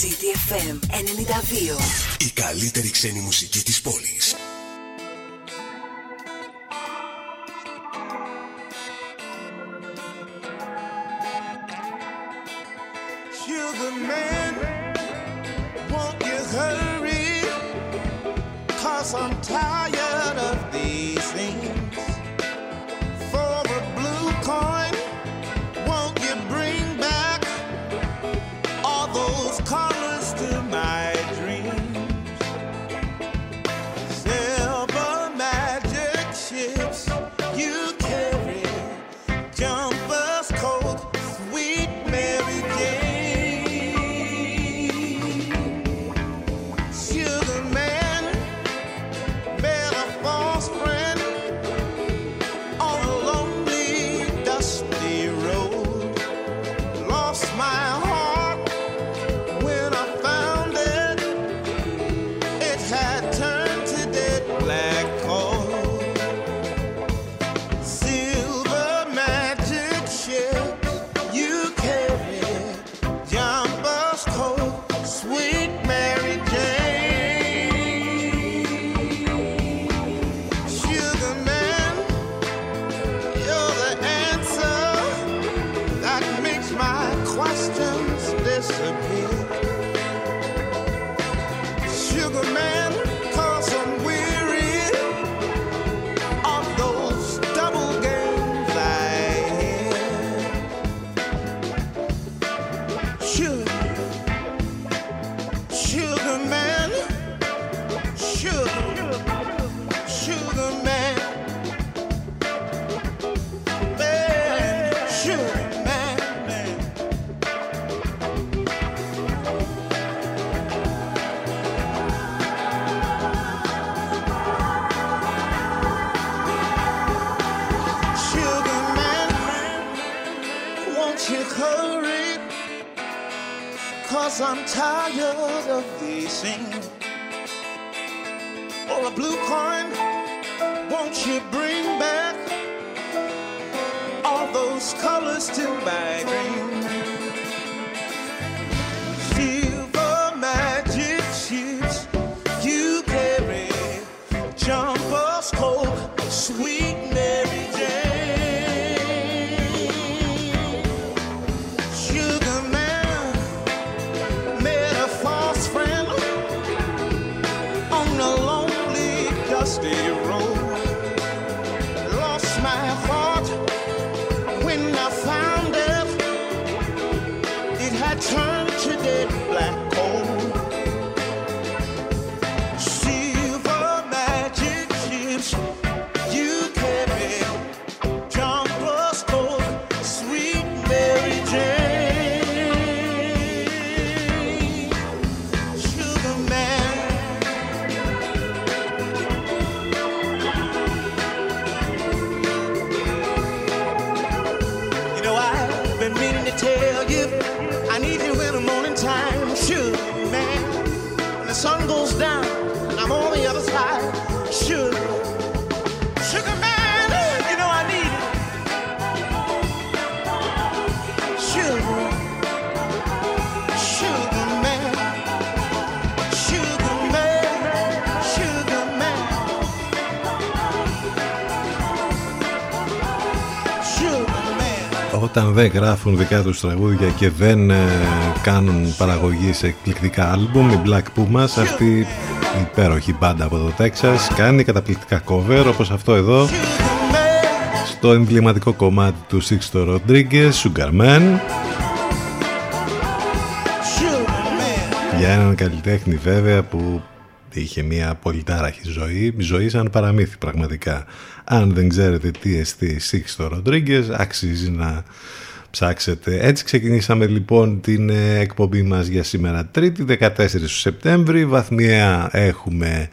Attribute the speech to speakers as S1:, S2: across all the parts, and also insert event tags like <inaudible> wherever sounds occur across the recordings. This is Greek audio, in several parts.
S1: CTFM 92.
S2: Η καλύτερη ξένη μουσική της πόλης.
S3: Dance. Δεν γράφουν δικά τους τραγούδια και δεν ε, κάνουν παραγωγή σε εκπληκτικά άλμπουμ, η Black Pumas, αυτή η υπέροχη μπάντα από το Τέξας, κάνει καταπληκτικά cover όπως αυτό εδώ, στο εμβληματικό κομμάτι του Sixto Rodriguez, Sugarman, για έναν καλλιτέχνη βέβαια που είχε μια πολυτάραχη ζωή, ζωή σαν παραμύθι πραγματικά. Αν δεν ξέρετε τι εστί Sixto Rodriguez, αξίζει να ψάξετε. Έτσι ξεκινήσαμε λοιπόν την ε, εκπομπή μας για σήμερα 3η 14 του Σεπτέμβρη. Βαθμιαία έχουμε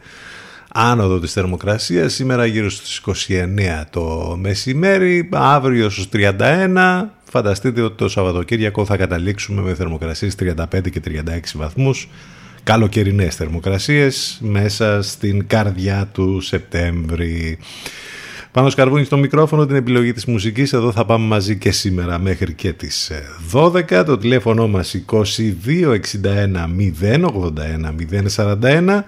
S3: άνοδο της θερμοκρασίας, σήμερα γύρω στους 29 το μεσημέρι, αύριο στους 31. Φανταστείτε ότι το Σαββατοκύριακο θα καταλήξουμε με θερμοκρασίες 35 και 36 βαθμούς καλοκαιρινές θερμοκρασίες μέσα στην καρδιά του Σεπτέμβρη.
S4: Πάνω σκαρβούνι στο μικρόφωνο την επιλογή της μουσικής. Εδώ θα πάμε μαζί και σήμερα μέχρι και τις 12. Ε, Το τηλέφωνο μας 2261 081 041.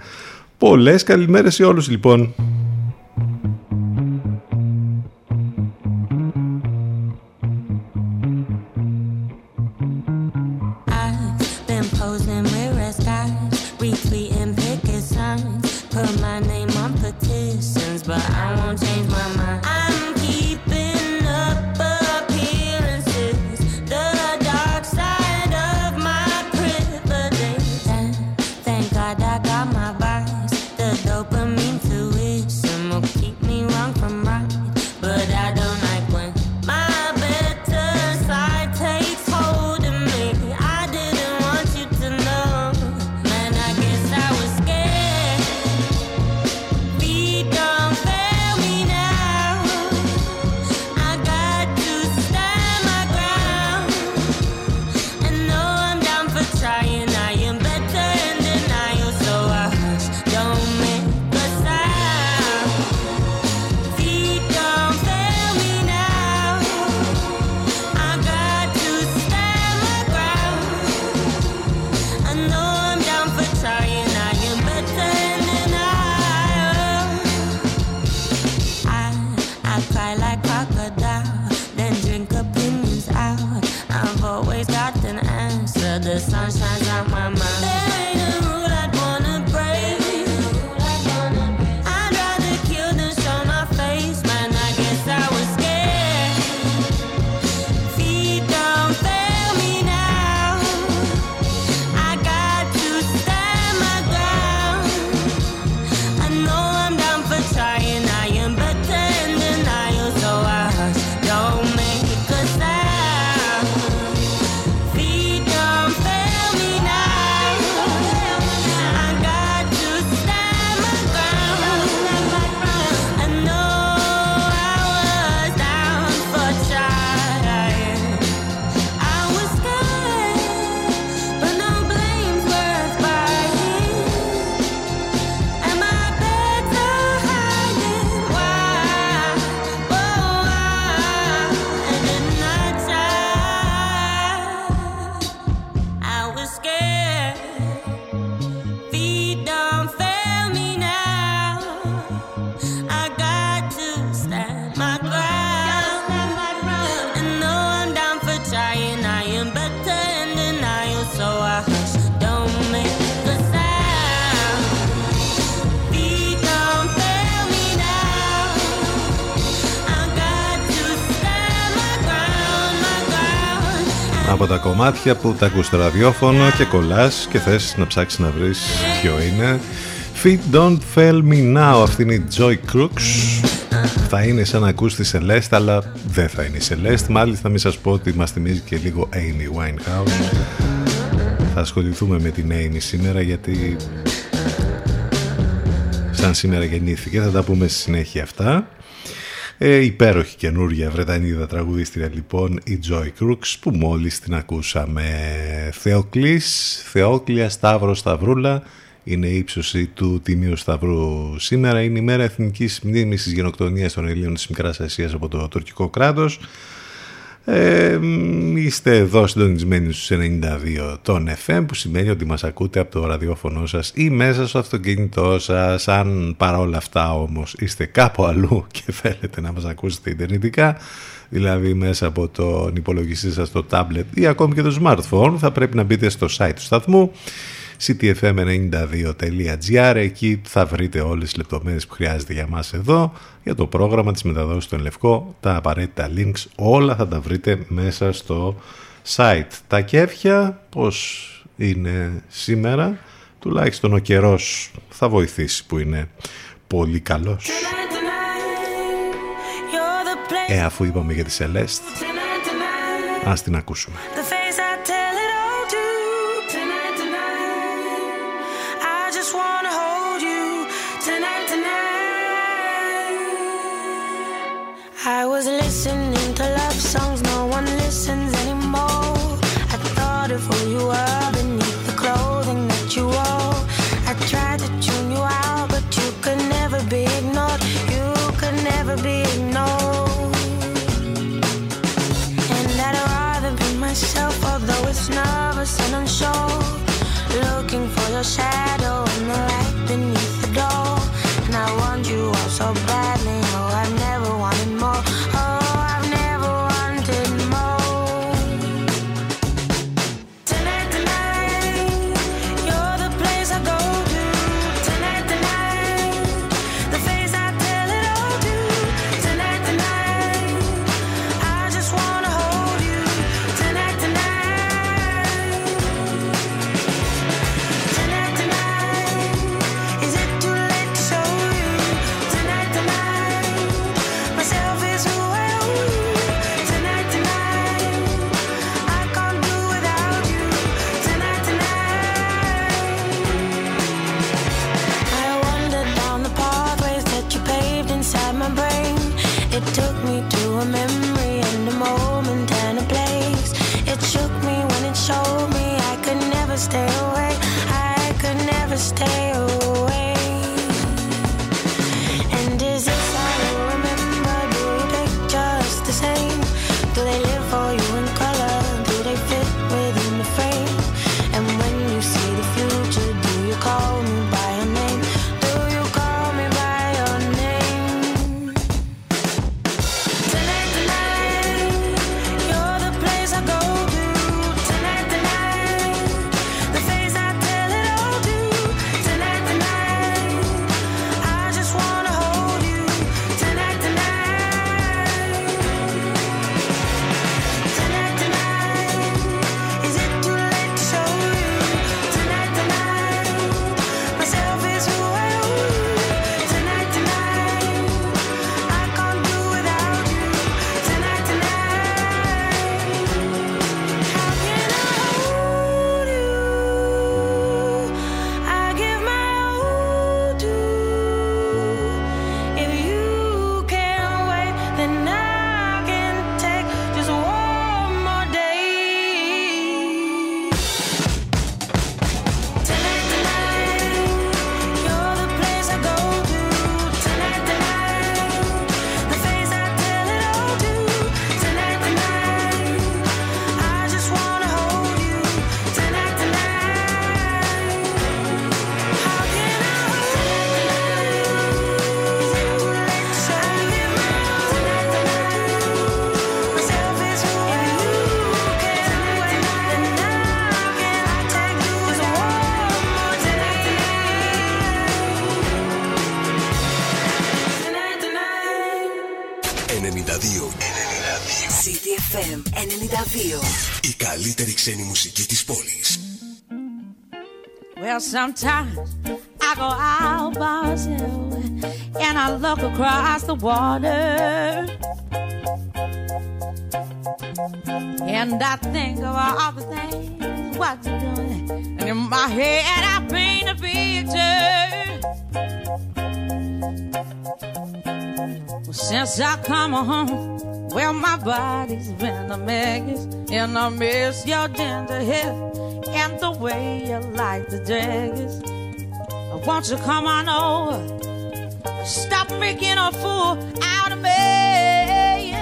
S4: Πολλές καλημέρες σε όλους λοιπόν. Κομμάτια που τα ακούς στο ραδιόφωνο και κολλάς και θες να ψάξεις να βρεις ποιο είναι. Feet Don't Fail Me Now, αυτή είναι η Joy Crooks. Θα είναι σαν να ακούς τη Celeste, αλλά δεν θα είναι η Celeste. Μάλιστα μην σας πω ότι μας θυμίζει και λίγο Amy Winehouse. Θα ασχοληθούμε με την Amy σήμερα γιατί σαν σήμερα γεννήθηκε, θα τα πούμε στη συνέχεια αυτά. Ε, υπέροχη καινούργια Βρετανίδα τραγουδίστρια λοιπόν η Joy Crooks που μόλις την ακούσαμε. Θεοκλής, Θεόκλια, Σταύρος, Σταυρούλα είναι η ύψωση του Τιμίου Σταυρού. Σήμερα είναι η μέρα εθνικής μνήμης της γενοκτονίας των Ελλήνων της Μικράς Ασίας από το τουρκικό κράτος ε, είστε εδώ συντονισμένοι στους 92 των FM που σημαίνει ότι μας ακούτε από το ραδιόφωνο σας ή μέσα στο αυτοκίνητό σας. Αν παρόλα αυτά όμως είστε κάπου αλλού και θέλετε να μας ακούσετε ιντερνετικά δηλαδή μέσα από τον υπολογιστή σας το tablet ή ακόμη και το smartphone θα πρέπει να μπείτε στο site του σταθμού ctfm92.gr εκεί θα βρείτε όλες τις λεπτομέρειες που χρειάζεται για μας εδώ για το πρόγραμμα της μεταδόσης στον Λευκό τα απαραίτητα links όλα θα τα βρείτε μέσα στο site. Τα κέφια πως είναι σήμερα τουλάχιστον ο καιρός θα βοηθήσει που είναι πολύ καλός. Ε αφού είπαμε για τη Σελέστ ας την ακούσουμε I was listening to love songs, no one listens anymore. I thought of who you were beneath the clothing that you wore. I tried to tune you out, but you could never be ignored. You could never be ignored.
S5: And I'd rather be myself, although it's nervous and unsure. Looking for your shadow in the light beneath the door. And I want you all so bad.
S2: ξένη μουσική της πόλης.
S6: Well, sometimes I go out by myself and I look across the water. And I think of all the things what you're doing. And in my head, I paint a picture. Well, since I come home, well, my body's been a mess. And I miss your ginger hair and the way you like the. I want you come on over. Stop making a fool out of me.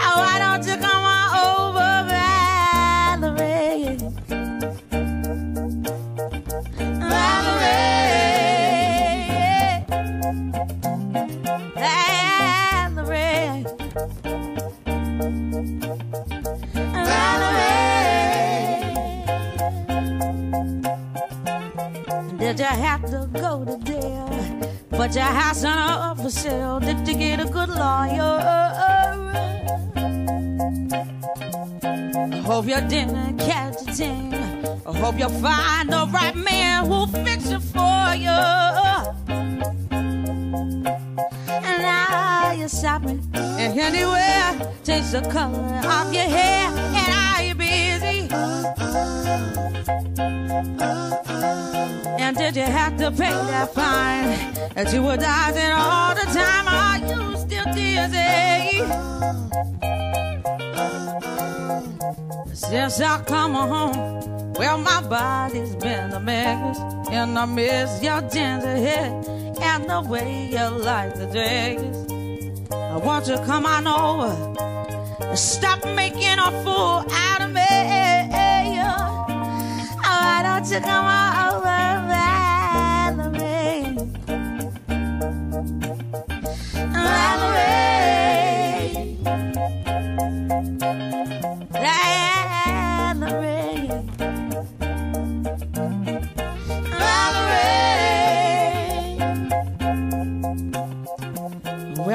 S6: Oh, why don't you come You have to go to jail? But your house on up for sale. Did you get a good lawyer? I hope you didn't catch a. I hope you'll find the right man who'll fix it for you. And now you're shopping and anywhere. Change the color of your hair. And are you busy? And did you have to pay that fine that you were dodging all the time? Are you still dizzy? Since I come home, well, my body's been a mess, and I miss your ginger hair and the way you like the dress. I want you to come on over, stop making a fool out of me. Oh, why don't you come on over?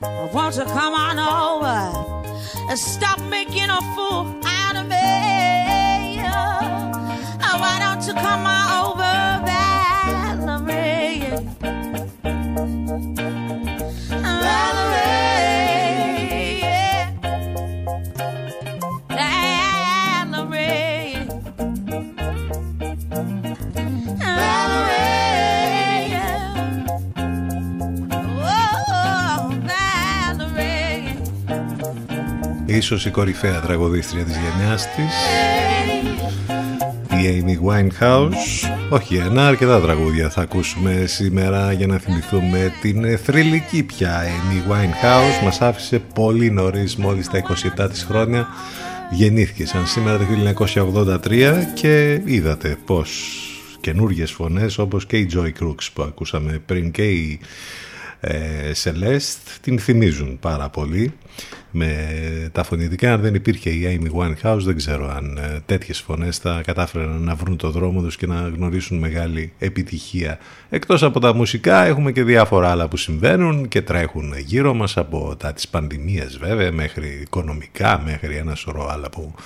S6: Won't you come on over and stop making a fool out of me? Oh, why don't you come on over,
S3: Ίσως η κορυφαία τραγουδίστρια της γενιάς της η Amy Winehouse. Όχι ένα αρκετά τραγούδια θα ακούσουμε σήμερα για να θυμηθούμε την θρηλυκή πια Amy Winehouse. Μας άφησε πολύ νωρίς μόλις τα 27 της χρόνια. Γεννήθηκε σαν σήμερα το 1983 και είδατε πως καινούργιες φωνές όπως και η Joy Crooks που ακούσαμε πριν και η ε, Celeste την θυμίζουν πάρα πολύ με τα φωνητικά. Αν δεν υπήρχε η Amy Winehouse δεν ξέρω αν ε, τέτοιες φωνές θα κατάφεραν να βρουν το δρόμο τους και να γνωρίσουν μεγάλη επιτυχία. Εκτός από τα μουσικά έχουμε και διάφορα άλλα που συμβαίνουν και τρέχουν γύρω μας από τα της πανδημίας βέβαια μέχρι οικονομικά μέχρι ένα σωρό άλλα που ε,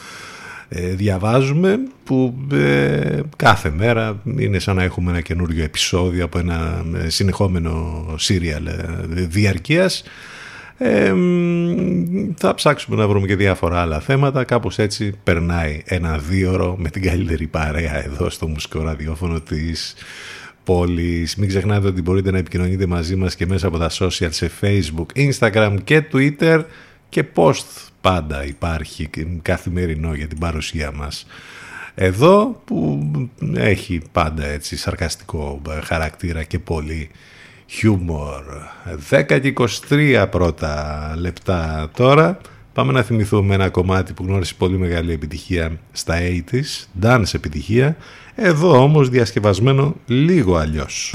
S3: διαβάζουμε που ε, κάθε μέρα είναι σαν να έχουμε ένα καινούριο επεισόδιο από ένα ε, συνεχόμενο σύριαλ διαρκείας. Ε, θα ψάξουμε να βρούμε και διάφορα άλλα θέματα. Κάπως έτσι περνάει ένα δίωρο με την καλύτερη παρέα εδώ στο μουσικό ραδιόφωνο της πόλης. Μην ξεχνάτε ότι μπορείτε να επικοινωνείτε μαζί μας και μέσα από τα social σε facebook, instagram και twitter και post πάντα υπάρχει καθημερινό για την παρουσία μας. Εδώ που έχει πάντα έτσι σαρκαστικό χαρακτήρα και πολύ χιούμορ. 10 και 23 πρώτα λεπτά τώρα. Πάμε να θυμηθούμε ένα κομμάτι που γνώρισε πολύ μεγάλη επιτυχία στα 80's dance επιτυχία. Εδώ όμως διασκευασμένο λίγο αλλιώς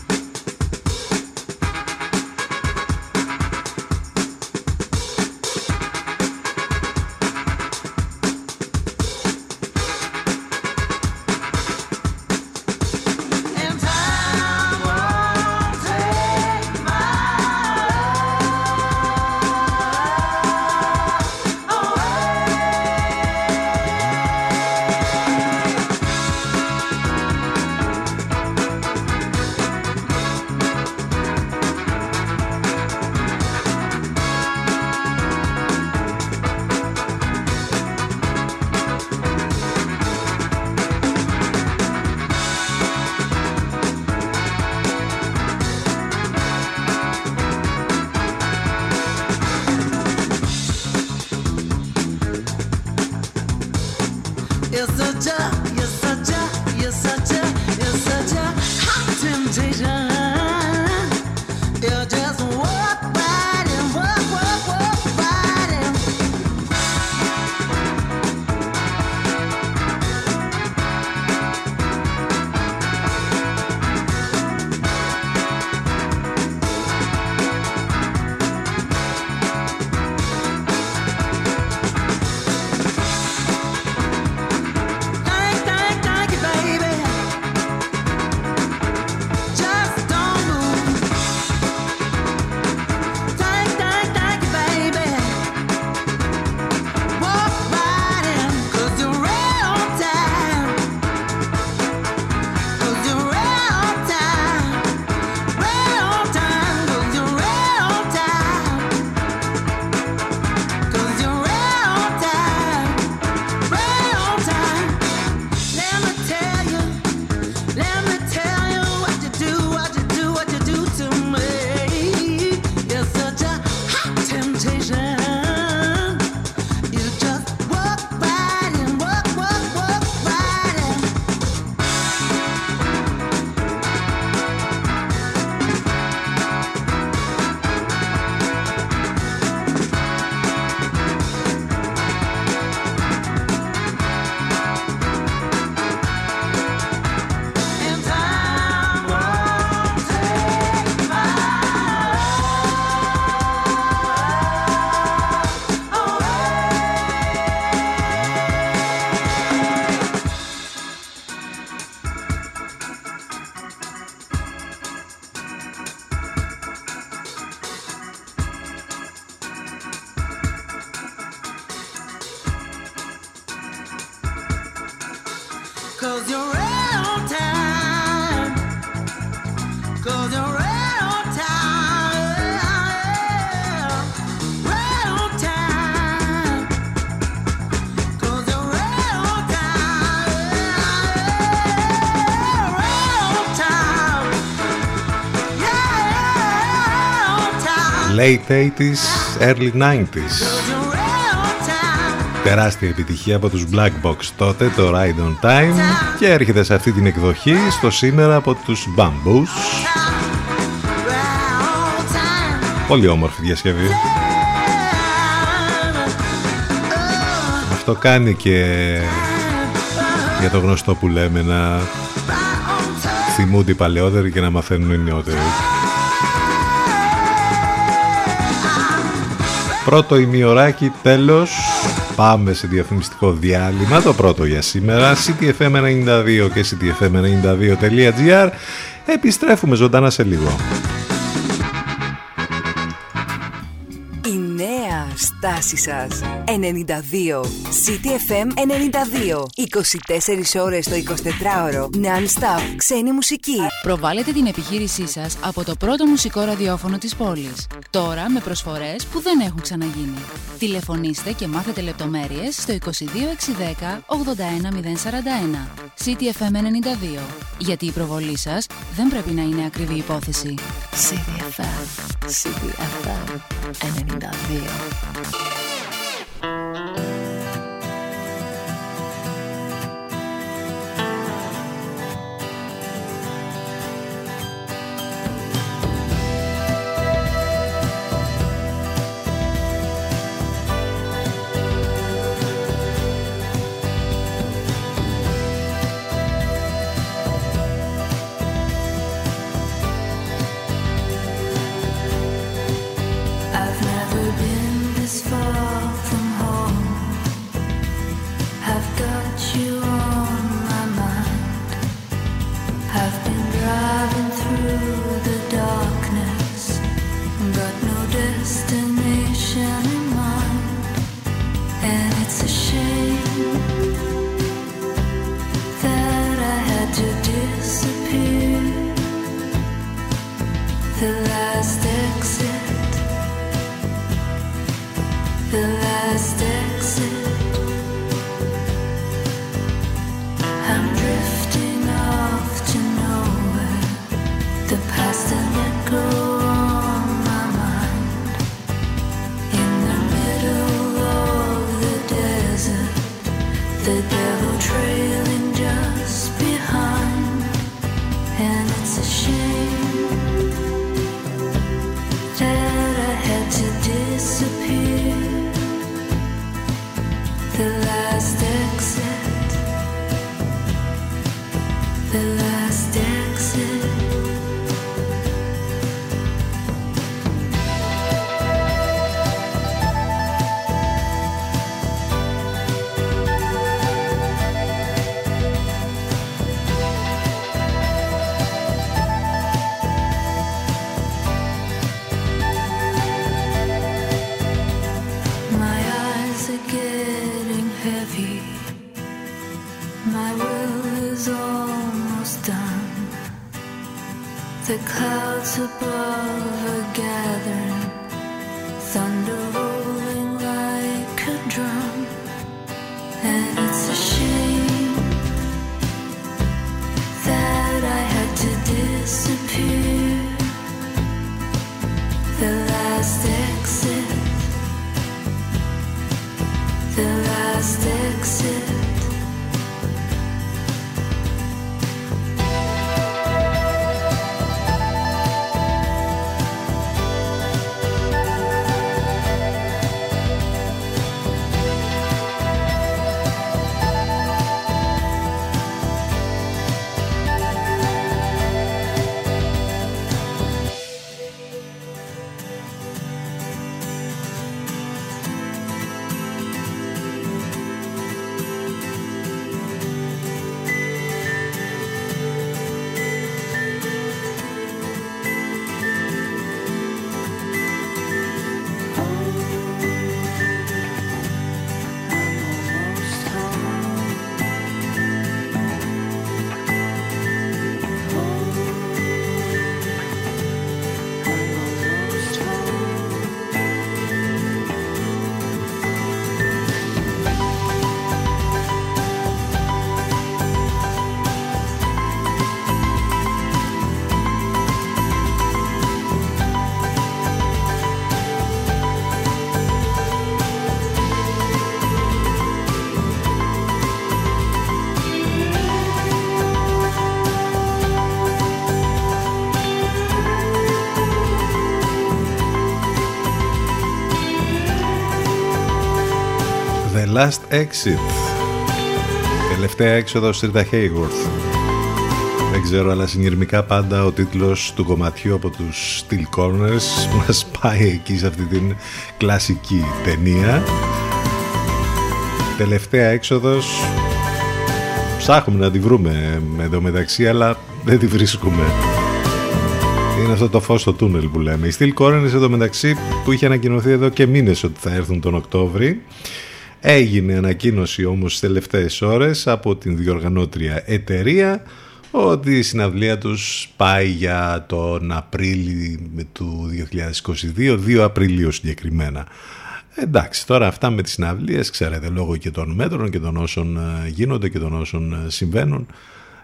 S3: Late 80s, early 90s. Τεράστια επιτυχία από τους Black Box τότε, το Ride on Time και έρχεται σε αυτή την εκδοχή στο σήμερα από τους Bamboos. Πολύ όμορφη διασκευή. Αυτό κάνει και για το γνωστό που λέμε να θυμούνται οι παλαιότεροι και να μαθαίνουν οι νεότεροι. Πρώτο ημιωράκι τέλος. Πάμε σε διαφημιστικό διάλειμμα Το πρώτο για σήμερα. CTFM92 και CTFM92.gr Επιστρέφουμε ζωντανά σε λίγο
S1: στάση σας. 92. CTFM 92. 24 ώρες το 24ωρο. Non-stop. Ξένη μουσική.
S7: Προβάλλετε την επιχείρησή σας από το πρώτο μουσικό ραδιόφωνο της πόλης. Τώρα με προσφορές που δεν έχουν ξαναγίνει. Τηλεφωνήστε και μάθετε λεπτομέρειες στο 22610 81041. CTFM 92. Γιατί η προβολή σας δεν πρέπει να είναι ακριβή υπόθεση.
S1: CTFM. CTFM 92.
S8: Thank you. The clouds above are gathering, thunder rolling like a drum. And it's a shame that I had to disappear. The last exit. The last exit.
S3: Last Exit. Τελευταία έξοδος Ρίτα Hayworth. Δεν ξέρω, αλλά συνειρμικά πάντα ο τίτλος του κομματιού από τους Steel Corners <laughs> μας πάει εκεί σε αυτή την κλασική ταινία. Τελευταία έξοδος. Ψάχνουμε να τη βρούμε εδώ μεταξύ, αλλά δεν τη βρίσκουμε. Είναι αυτό το φως στο τούνελ που λέμε. Η Steel Corners εδώ μεταξύ που είχε ανακοινωθεί εδώ και μήνες ότι θα έρθουν τον Οκτώβρη. Έγινε ανακοίνωση όμως στις τελευταίες ώρες από την διοργανώτρια εταιρεία ότι η συναυλία τους πάει για τον Απρίλιο του 2022, 2 Απριλίου συγκεκριμένα. Εντάξει, τώρα αυτά με τις συναυλίες, ξέρετε, λόγω και των μέτρων και των όσων ε, γίνονται και των όσων ε, συμβαίνουν,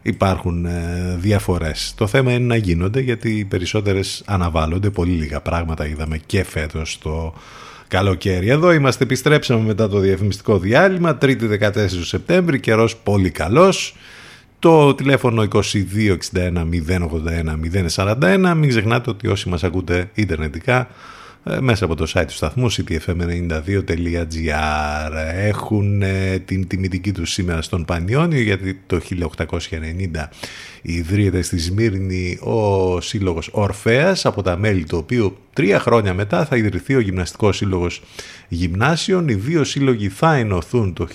S3: υπάρχουν ε, διαφορές. Το θέμα είναι να γίνονται γιατί οι περισσότερες αναβάλλονται, πολύ λίγα πράγματα είδαμε και φέτος το καλοκαίρι. Εδώ είμαστε, επιστρέψαμε μετά το διαφημιστικό διάλειμμα, 3η 14 Σεπτέμβρη, καιρός πολύ καλός. Το τηλέφωνο 2261 081 041. Μην ξεχνάτε ότι όσοι μας ακούτε ιντερνετικά ε, μέσα από το site του σταθμού ctfm92.gr έχουν ε, την τιμητική τους σήμερα στον Πανιόνιο γιατί το 1890 ιδρύεται στη Σμύρνη ο σύλλογος Ορφέας από τα μέλη του οποίου τρία χρόνια μετά θα ιδρυθεί ο Γυμναστικός Σύλλογος Γυμνάσιων. Οι δύο σύλλογοι θα ενωθούν το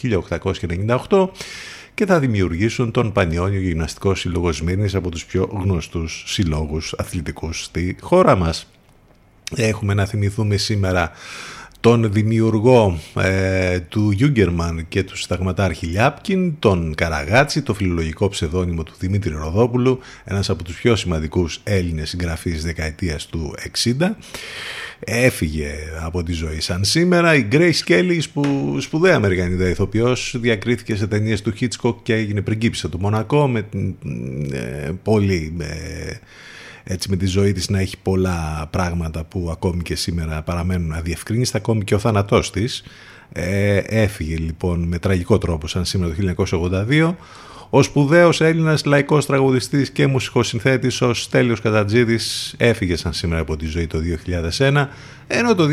S3: 1898 και θα δημιουργήσουν τον Πανιόνιο Γυμναστικό Σύλλογος Σμύρνης από τους πιο γνωστούς συλλόγους αθλητικούς στη χώρα μας. Έχουμε να θυμηθούμε σήμερα τον δημιουργό ε, του Γιούγκερμαν και του συνταγματάρχη Λιάπκιν, τον Καραγάτσι, το φιλολογικό ψευδόνυμο του Δημήτρη Ροδόπουλου, ένας από τους πιο σημαντικούς Έλληνες συγγραφείς δεκαετίας του 60 έφυγε από τη ζωή σαν σήμερα. Η Grace Kelly, που σπουδαία Αμερικανίδα ηθοποιός, διακρίθηκε σε ταινίες του Hitchcock και έγινε πριγκίπισσα του Μονακό με ε, πολύ... Ε, έτσι με τη ζωή της να έχει πολλά πράγματα που ακόμη και σήμερα παραμένουν αδιευκρίνηστα, ακόμη και ο θάνατός της. Ε, έφυγε λοιπόν με τραγικό τρόπο σαν σήμερα το 1982 ο σπουδαίος Έλληνας λαϊκός τραγουδιστής και μουσικοσυνθέτης ο Στέλιος Κατατζίδης έφυγε σαν σήμερα από τη ζωή το 2001, ενώ το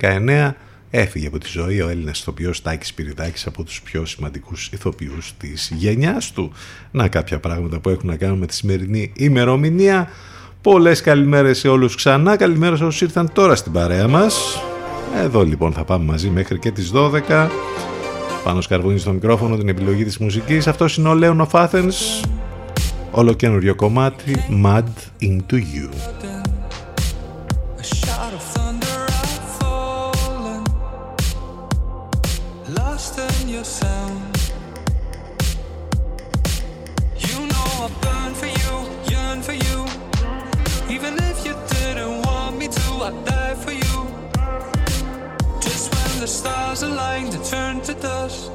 S3: 2019 έφυγε από τη ζωή ο Έλληνας ηθοποιός Τάκης Πυριτάκης από τους πιο σημαντικούς ηθοποιούς της γενιάς του. Να κάποια πράγματα που έχουν να κάνουν με τη σημερινή ημερομηνία. Πολλές καλημέρες σε όλους ξανά, καλημέρα σε όσους ήρθαν τώρα στην παρέα μας. Εδώ λοιπόν θα πάμε μαζί μέχρι και τις 12. Πάνω σκαρβούνι στο μικρόφωνο την επιλογή της μουσικής. Αυτός είναι ο Λέων of Athens. Όλο καινούριο κομμάτι Mad Into You.
S9: To turn to dust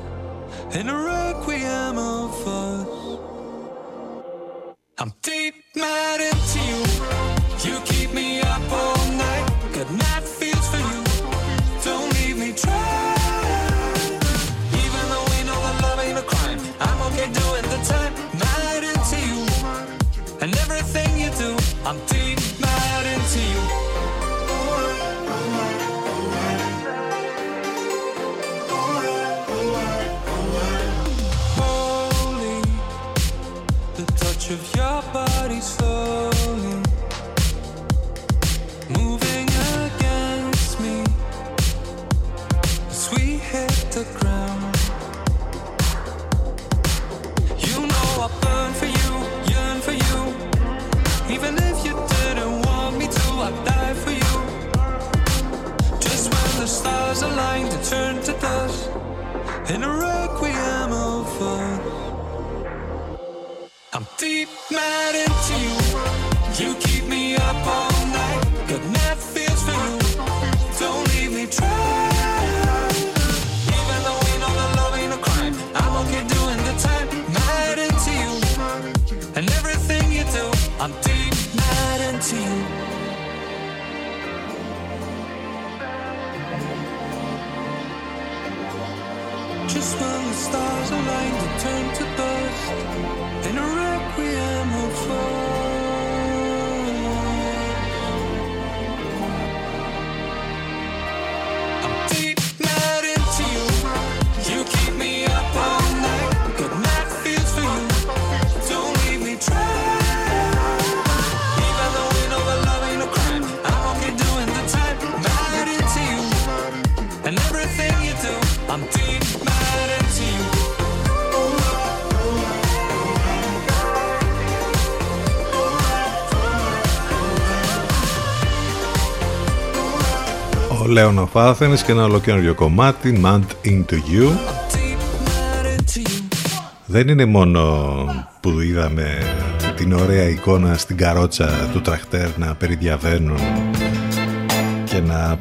S9: in a requiem of us. I'm deep mad into you. You keep me up all in a requiem of us. I'm deep mad into
S3: Λέων of Athens και ένα ολοκαίριο κομμάτι Mad Into You. Δεν είναι μόνο που είδαμε την ωραία εικόνα στην καρότσα του τραχτέρ να περιδιαβαίνουν και να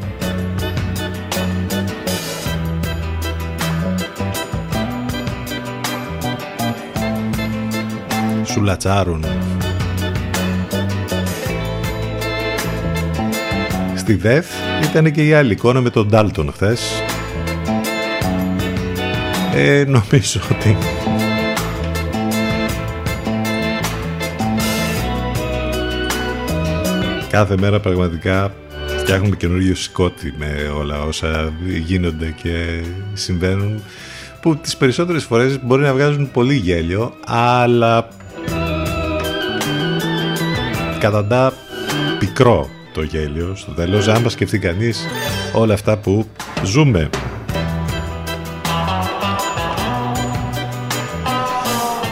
S3: σουλατσάρουν στη ΔΕΘ ήταν και η άλλη εικόνα με τον Ντάλτον χθες. Ε, νομίζω ότι κάθε μέρα πραγματικά φτιάχνουμε καινούριο σκότι με όλα όσα γίνονται και συμβαίνουν που τις περισσότερες φορές μπορεί να βγάζουν πολύ γέλιο αλλά καταντά πικρό το γέλιο στο τέλος άμα σκεφτεί κανείς όλα αυτά που ζούμε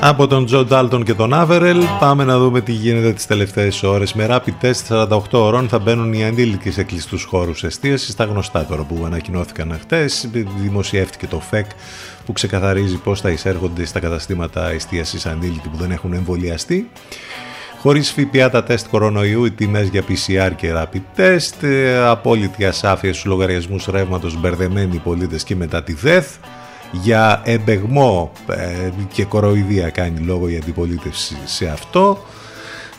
S3: Από τον Τζο Ντάλτον και τον Άβερελ πάμε να δούμε τι γίνεται τις τελευταίες ώρες. Με rapid test 48 ώρων θα μπαίνουν οι ανήλικοι σε κλειστούς χώρους εστίασης, στα γνωστά τώρα που ανακοινώθηκαν χτες. Δημοσιεύτηκε το ΦΕΚ που ξεκαθαρίζει πώς θα εισέρχονται στα καταστήματα εστίασης ανήλικοι που δεν έχουν εμβολιαστεί. Χωρίς ΦΠΑ τα τεστ κορονοϊού, οι τιμές για PCR και rapid test, ε, απόλυτη ασάφεια στους λογαριασμούς ρεύματος, μπερδεμένοι οι πολίτες και μετά τη ΔΕΘ για εμπεγμό ε, και κοροϊδία κάνει λόγο η αντιπολίτευση σε αυτό.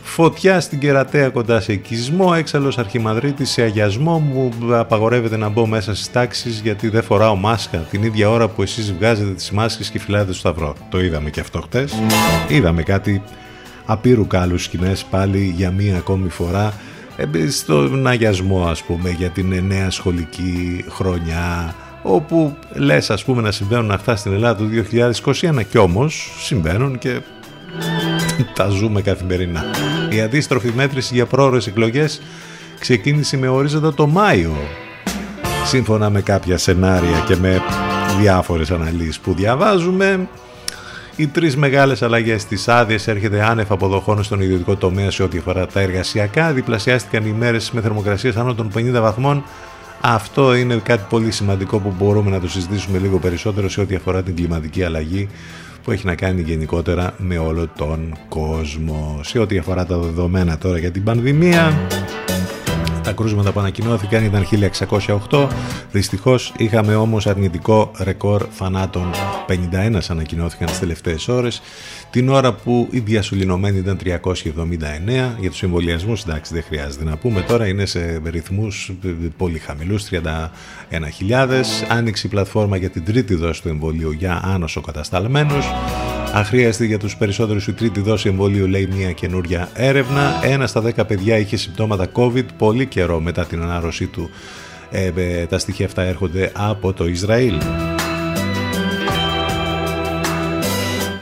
S3: Φωτιά στην Κερατέα κοντά σε οικισμό, έξαλλος αρχιμαδρίτης σε αγιασμό μου απαγορεύεται να μπω μέσα στις τάξεις γιατί δεν φοράω μάσκα την ίδια ώρα που εσείς βγάζετε τις μάσκες και φυλάτε στο σταυρό. Το είδαμε και αυτό χτες. Είδαμε κάτι απείρου κάλους σκηνές πάλι για μία ακόμη φορά ε, στον αγιασμό ας πούμε για την νέα σχολική χρονιά όπου λες ας πούμε να συμβαίνουν αυτά στην Ελλάδα του 2021 και όμως συμβαίνουν και τα ζούμε καθημερινά. Η αντίστροφη μέτρηση για πρόορες εκλογές ξεκίνησε με ορίζοντα το Μάιο σύμφωνα με κάποια σενάρια και με διάφορες αναλύσεις που διαβάζουμε οι τρεις μεγάλες αλλαγές στι άδειε έρχεται άνευ αποδοχών στον ιδιωτικό τομέα σε ό,τι αφορά τα εργασιακά. Διπλασιάστηκαν οι μέρες με θερμοκρασίε άνω των 50 βαθμών αυτό είναι κάτι πολύ σημαντικό που μπορούμε να το συζητήσουμε λίγο περισσότερο σε ό,τι αφορά την κλιματική αλλαγή που έχει να κάνει γενικότερα με όλο τον κόσμο. Σε ό,τι αφορά τα δεδομένα τώρα για την πανδημία, τα κρούσματα που ανακοινώθηκαν ήταν 1608. Δυστυχώς είχαμε όμως αρνητικό ρεκόρ φανάτων. 51 ανακοινώθηκαν τις τελευταίες ώρες. Την ώρα που η διασωληνωμένη ήταν 379 για τους εμβολιασμούς, εντάξει δεν χρειάζεται να πούμε τώρα, είναι σε ρυθμούς πολύ χαμηλούς, 31.000. Άνοιξε η πλατφόρμα για την τρίτη δόση του εμβολίου για άνοσο κατασταλμένους. Αχρίαστη για τους περισσότερους η τρίτη δόση εμβολίου λέει μια καινούρια έρευνα. Ένα στα δέκα παιδιά είχε συμπτώματα COVID πολύ καιρό μετά την ανάρρωσή του. Ε, ε, τα στοιχεία αυτά έρχονται από το Ισραήλ.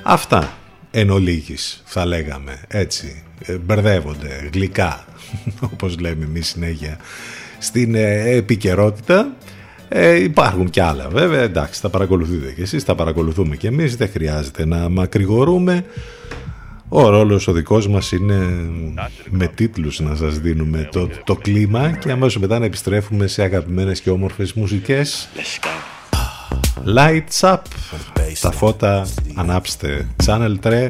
S3: Αυτά εν ολίγης, θα λέγαμε έτσι. Ε, μπερδεύονται γλυκά <laughs> όπως λέμε εμείς συνέχεια στην ε, επικαιρότητα ε, υπάρχουν και άλλα βέβαια, εντάξει, τα παρακολουθείτε και εσείς, τα παρακολουθούμε και εμείς, δεν χρειάζεται να μακρηγορούμε. Ο ρόλος ο δικός μας είναι με τίτλους να σας δίνουμε το, το κλίμα και αμέσως μετά να επιστρέφουμε σε αγαπημένες και όμορφες μουσικές. Lights up, τα φώτα ανάψτε, Channel 3,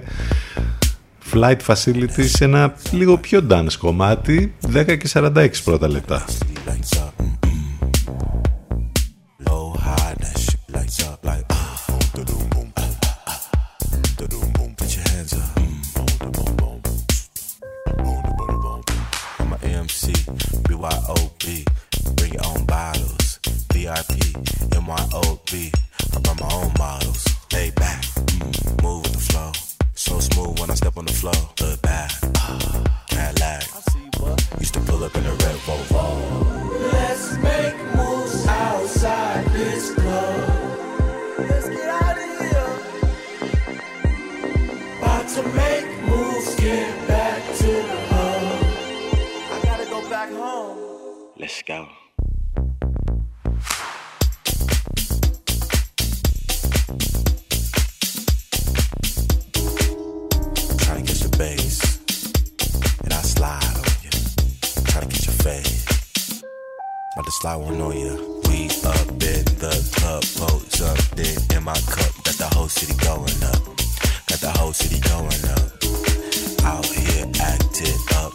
S3: Flight Facilities, ένα λίγο πιο dance κομμάτι, 10 και 46 πρώτα λεπτά. Ah, BYOB. Bring your own bottles. VIP, MYOB. I brought my own models. Lay back, mm, move with the flow. So smooth when I step on the floor. Look back, Cadillac. Used to pull up in a red Volvo.
S9: Let's make moves outside this to make moves, get back to the home. I gotta go back home.
S10: Let's go.
S11: Try to bass, and I slide on you. Try to your fade, but the slide won't know you. We up in the club, pose up, in my cup, got the whole city going up got the whole city going up. Out here acting up.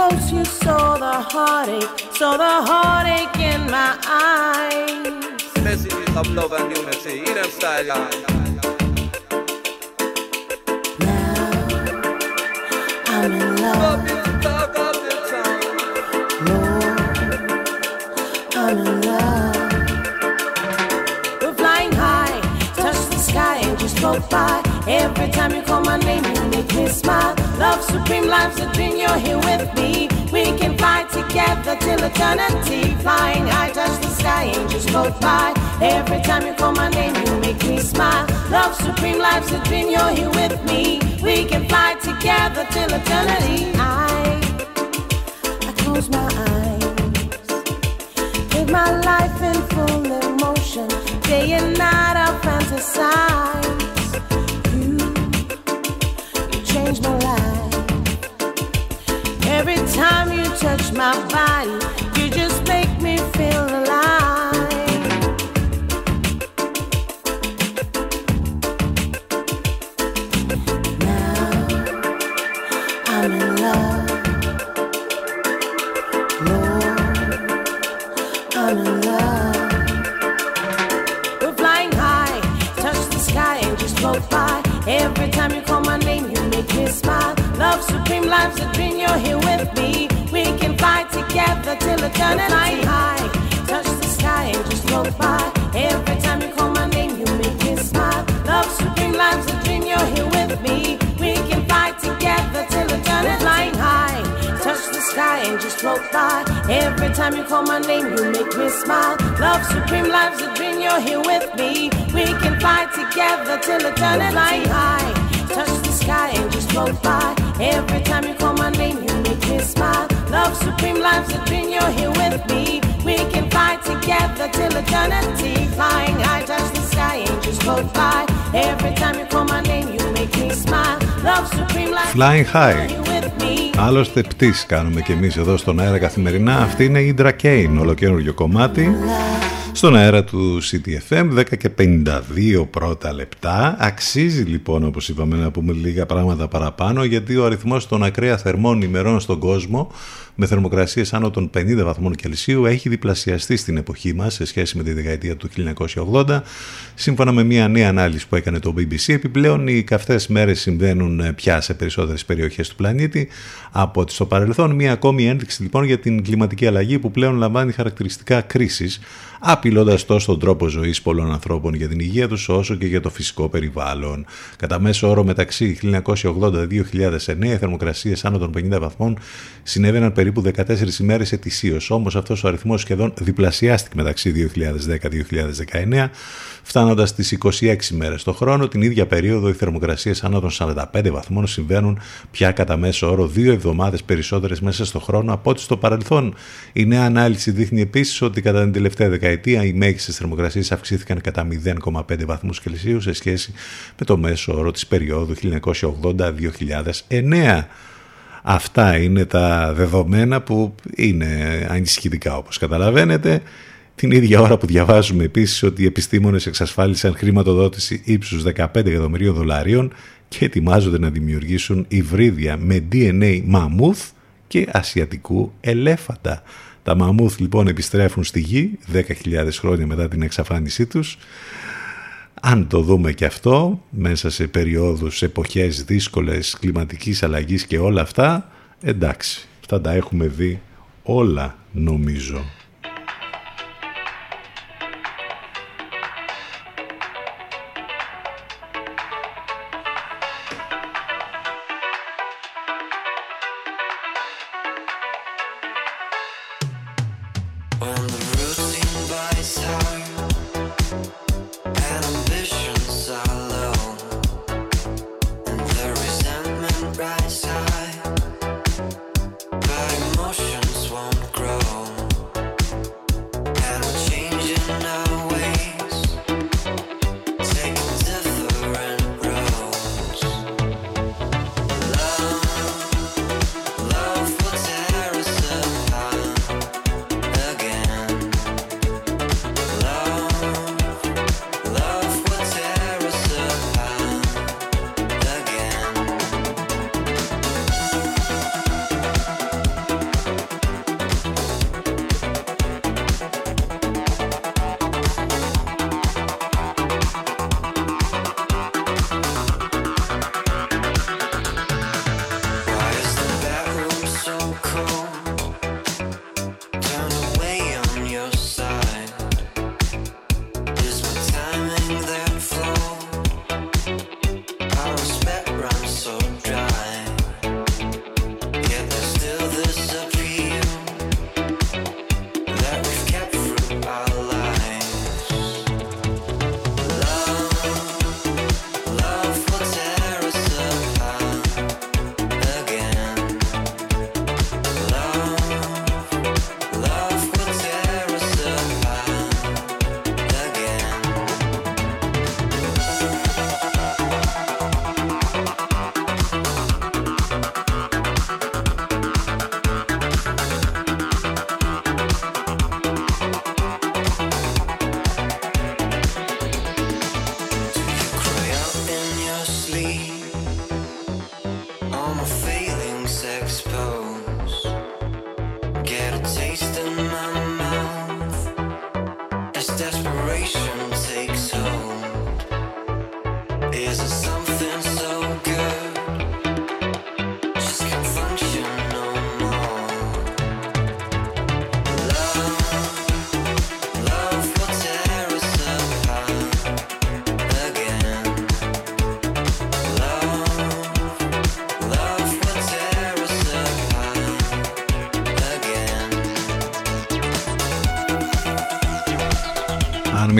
S6: close, you saw the heartache, saw the heartache in my eyes.
S12: Messages of love and unity in a style. Now
S6: I'm in love.
S12: Lord,
S6: I'm in love. We're flying high, touch the sky and just go by. Every time you call my name, you make me smile supreme life's a dream, you're here with me. We can fly together till eternity. Flying high, touch the sky, angels float by. Every time you call my name, you make me smile. Love supreme, life's a dream, you're here with me. We can fly together till eternity. I, I close my eyes. Live my life in full emotion, day and night. Flying High.
S3: Άλλωστε πτήσεις κάνουμε και εμείς εδώ στον αέρα καθημερινά. Αυτή είναι η Drakein, ολοκένουργιο κομμάτι. Στον αέρα του CTFM, 10 και 52 πρώτα λεπτά. Αξίζει λοιπόν, όπως είπαμε, να πούμε λίγα πράγματα παραπάνω, γιατί ο αριθμός των ακραία θερμών ημερών στον κόσμο με θερμοκρασίες άνω των 50 βαθμών Κελσίου έχει διπλασιαστεί στην εποχή μας σε σχέση με τη δεκαετία του 1980 σύμφωνα με μια νέα ανάλυση που έκανε το BBC επιπλέον οι καυτές μέρες συμβαίνουν πια σε περισσότερες περιοχές του πλανήτη από ό,τι στο παρελθόν. Μια ακόμη ένδειξη λοιπόν για την κλιματική αλλαγή που πλέον λαμβάνει χαρακτηριστικά κρίσης απειλώντας τόσο τον τρόπο ζωής πολλών ανθρώπων για την υγεία τους όσο και για το φυσικό περιβάλλον. Κατά μέσο όρο μεταξύ 1980-2009 οι θερμοκρασίες άνω των 50 βαθμών συνέβαιναν περίπου 14 ημέρες ετησίως. Όμως αυτός ο αριθμός σχεδόν διπλασιάστηκε μεταξύ 2010-2019 φτάνοντας στι 26 μέρες το χρόνο. Την ίδια περίοδο οι θερμοκρασίες άνω των 45 βαθμών συμβαίνουν πια κατά μέσο όρο δύο εβδομάδες περισσότερες μέσα στο χρόνο από ό,τι στο παρελθόν. Η νέα ανάλυση δείχνει επίσης ότι κατά την τελευταία δεκαετία οι μέγιστες θερμοκρασίες αυξήθηκαν κατά 0,5 βαθμούς Κελσίου σε σχέση με το μέσο όρο της περίοδου 1980-2009. Αυτά είναι τα δεδομένα που είναι ανησυχητικά όπως καταλαβαίνετε. Την ίδια ώρα που διαβάζουμε επίσης ότι οι επιστήμονες εξασφάλισαν χρηματοδότηση ύψους 15 εκατομμυρίων δολαρίων και ετοιμάζονται να δημιουργήσουν υβρίδια με DNA μαμούθ και ασιατικού ελέφαντα. Τα μαμούθ λοιπόν επιστρέφουν στη γη 10.000 χρόνια μετά την εξαφάνισή τους. Αν το δούμε και αυτό, μέσα σε περιόδους, εποχές δύσκολες, κλιματικής αλλαγής και όλα αυτά, εντάξει, θα τα έχουμε δει όλα νομίζω.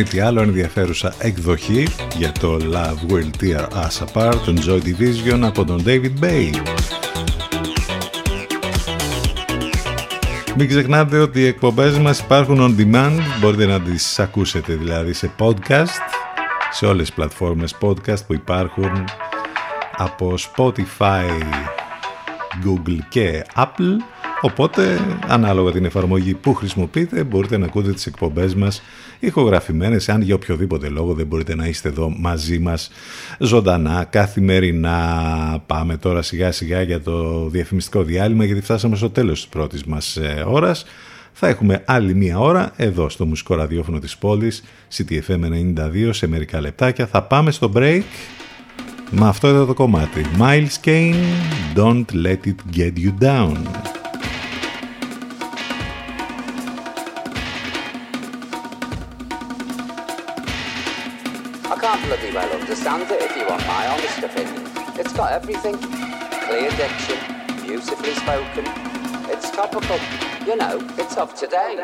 S3: Μη τι άλλο ενδιαφέρουσα εκδοχή για το Love Will Tear Us Apart των Joy Division από τον David Bay. Μην ξεχνάτε ότι οι εκπομπές μας υπάρχουν on demand, μπορείτε να τις ακούσετε δηλαδή σε podcast, σε όλες τις πλατφόρμες podcast που υπάρχουν από Spotify, Google και Apple Οπότε, ανάλογα την εφαρμογή που χρησιμοποιείτε, μπορείτε να ακούτε τις εκπομπές μας ηχογραφημένες, αν για οποιοδήποτε λόγο δεν μπορείτε να είστε εδώ μαζί μας ζωντανά, καθημερινά. Πάμε τώρα σιγά σιγά για το διαφημιστικό διάλειμμα, γιατί φτάσαμε στο τέλος της πρώτης μας ε, ώρας. Θα έχουμε άλλη μία ώρα εδώ στο μουσικό ραδιόφωνο της πόλης, CTFM 92, σε μερικά λεπτάκια. Θα πάμε στο break με αυτό εδώ το κομμάτι. Miles Kane, Don't Let It Get You Down.
S13: Bloody well understand it if you want my honest opinion. It's got everything. Clear diction, beautifully spoken. It's topical. You know, it's of today.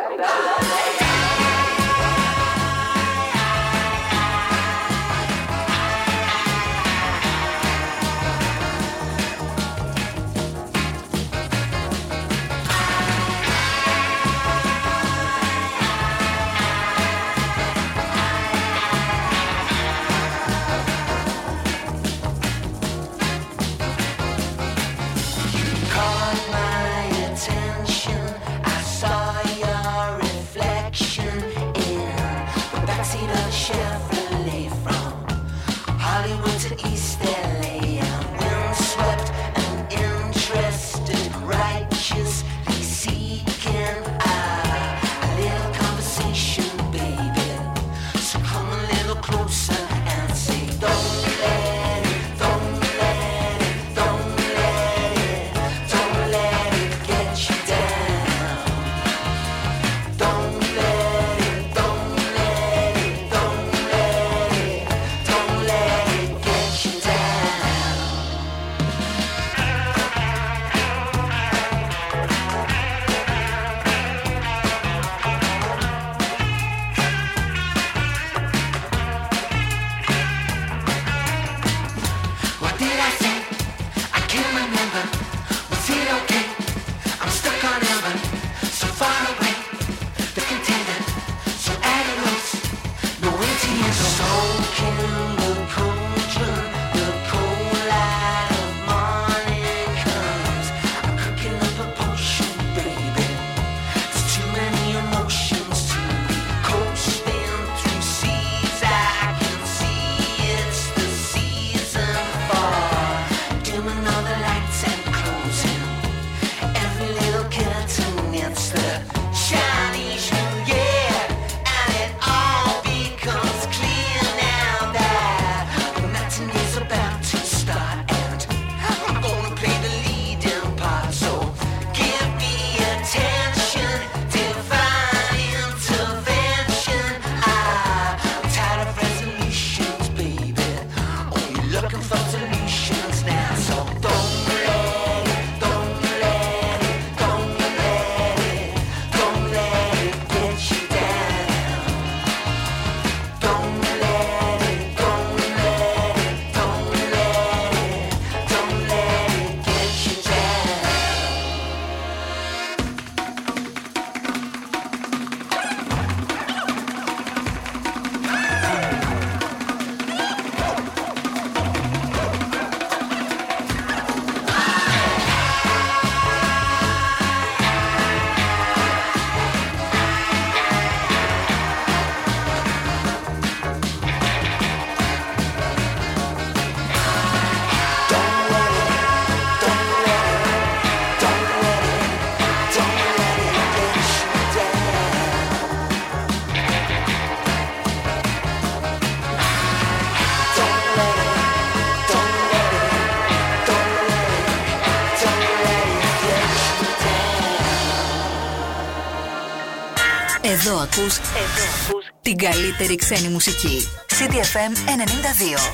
S1: Εδώ ακούς, εδώ ακούς την καλύτερη ξένη μουσική. CDFM 92.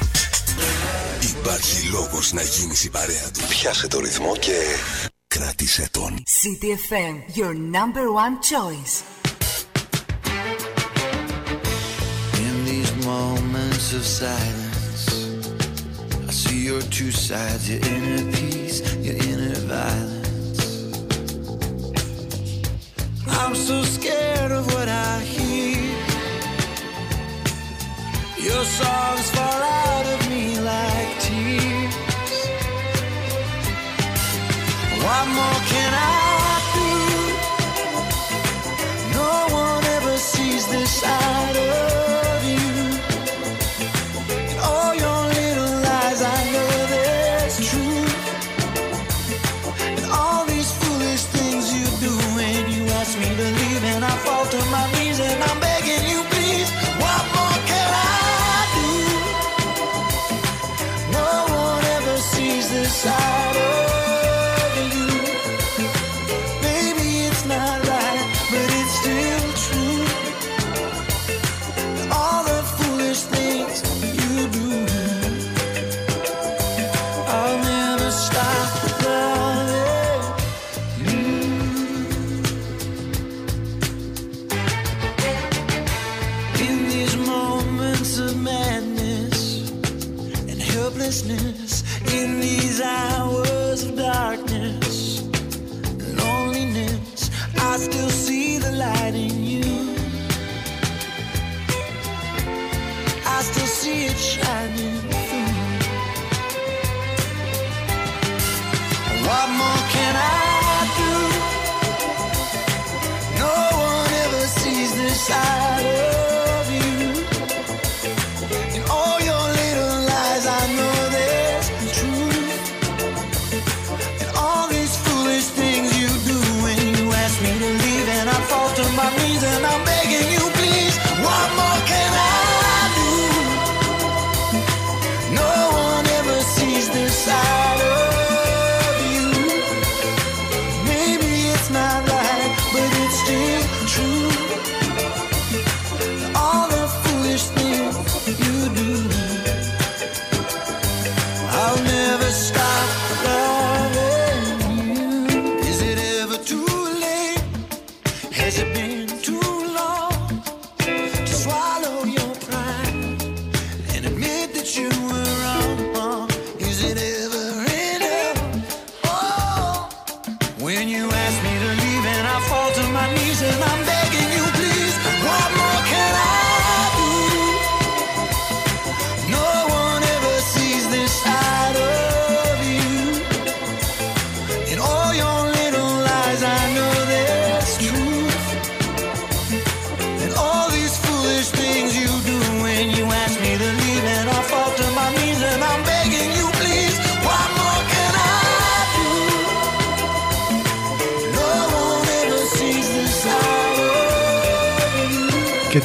S2: Υπάρχει λόγος να γίνεις η παρέα του. Πιάσε το ρυθμό και κράτησε τον.
S1: CDFM, your number one choice.
S14: In these moments of silence, I see your two sides, your inner peace, your inner violence. I'm so scared of what I hear. Your songs fall out of me like tears. What more can I do? No one ever sees this
S3: eye.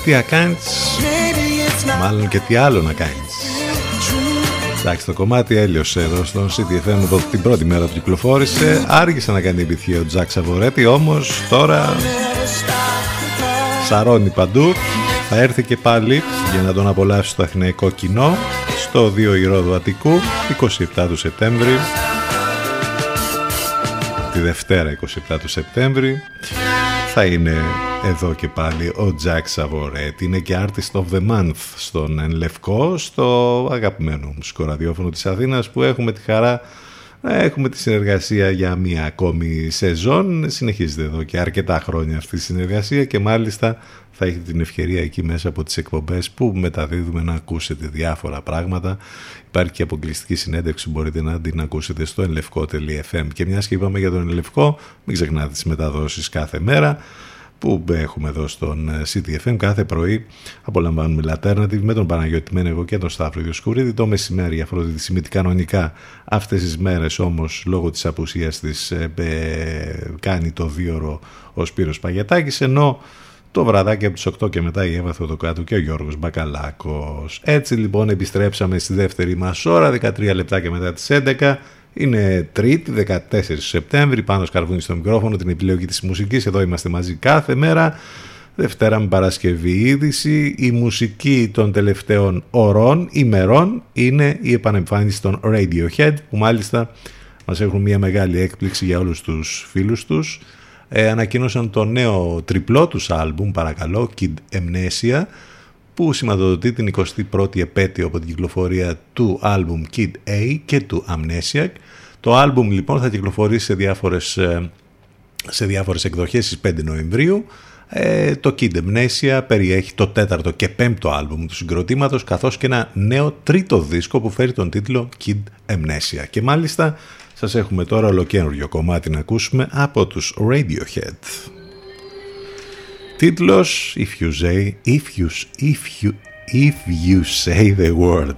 S3: Τι να κάνεις,
S14: Maybe it's not
S3: μάλλον και τι άλλο να κάνεις. Εντάξει, το κομμάτι έλειωσε εδώ στον CTFM από την πρώτη μέρα που κυκλοφόρησε. Άργησε να κάνει επιτυχία ο Τζακ Σαβορέτη, όμως τώρα σαρώνει παντού. Θα έρθει και πάλι για να τον απολαύσει στο αθηναϊκό κοινό στο 2 Ηρώ του Αττικού 27 του Σεπτέμβρη. Τη Δευτέρα 27 του Σεπτέμβρη θα είναι εδώ και πάλι ο Jack Savoret. Είναι και Artist of the Month στον Εν Λευκό, στο αγαπημένο μουσικό ραδιόφωνο της Αθήνας που έχουμε τη χαρά να έχουμε τη συνεργασία για μία ακόμη σεζόν. Συνεχίζεται εδώ και αρκετά χρόνια αυτή η συνεργασία και μάλιστα θα έχετε την ευκαιρία εκεί μέσα από τις εκπομπές που μεταδίδουμε να ακούσετε διάφορα πράγματα. Υπάρχει και αποκλειστική συνέντευξη που μπορείτε να την ακούσετε στο ενλευκό.fm και μιας και είπαμε για τον Ενλευκό, μην ξεχνάτε τις μεταδόσεις κάθε μέρα που έχουμε εδώ στον CTFM κάθε πρωί απολαμβάνουμε Alternative με τον Παναγιώτη Μένεγο και τον Σταύρο Διοσκουρίδη το μεσημέρι Αφροδίτη Σιμίτη κανονικά αυτές τις μέρες όμως λόγω της απουσίας της ε, ε, κάνει το δίωρο ο Σπύρος Παγιατάκης ενώ το βραδάκι από τις 8 και μετά η Εύα Θεοδοκάτου και ο Γιώργος Μπακαλάκος. Έτσι λοιπόν επιστρέψαμε στη δεύτερη μας ώρα, 13 λεπτά και μετά τις 11. Είναι Τρίτη, 14 Σεπτέμβρη, πάνω σκαρβούνι στο μικρόφωνο, την επιλογή της μουσικής. Εδώ είμαστε μαζί κάθε μέρα. Δευτέρα με Παρασκευή είδηση. Η μουσική των τελευταίων ωρών, ημερών, είναι η επανεμφάνιση των Radiohead, που μάλιστα μας έχουν μια μεγάλη έκπληξη για όλους τους φίλους τους. Ε, ανακοίνωσαν το νέο τριπλό τους άλμπουμ, παρακαλώ, Kid Amnesia, που σηματοδοτεί την 21η επέτειο από την κυκλοφορία του άλμπουμ Kid A και του Amnesiac. Το άλμπουμ λοιπόν θα κυκλοφορήσει σε διάφορες, σε διάφορες εκδοχές στις 5 Νοεμβρίου. Ε, το Kid Amnesia περιέχει το τέταρτο και πέμπτο άλμπουμ του συγκροτήματος καθώς και ένα νέο τρίτο δίσκο που φέρει τον τίτλο Kid Amnesia. Και μάλιστα σας έχουμε τώρα ολοκένουργιο κομμάτι να ακούσουμε από τους Radiohead. Τίτλος If you say, if you, if you, if you say the word.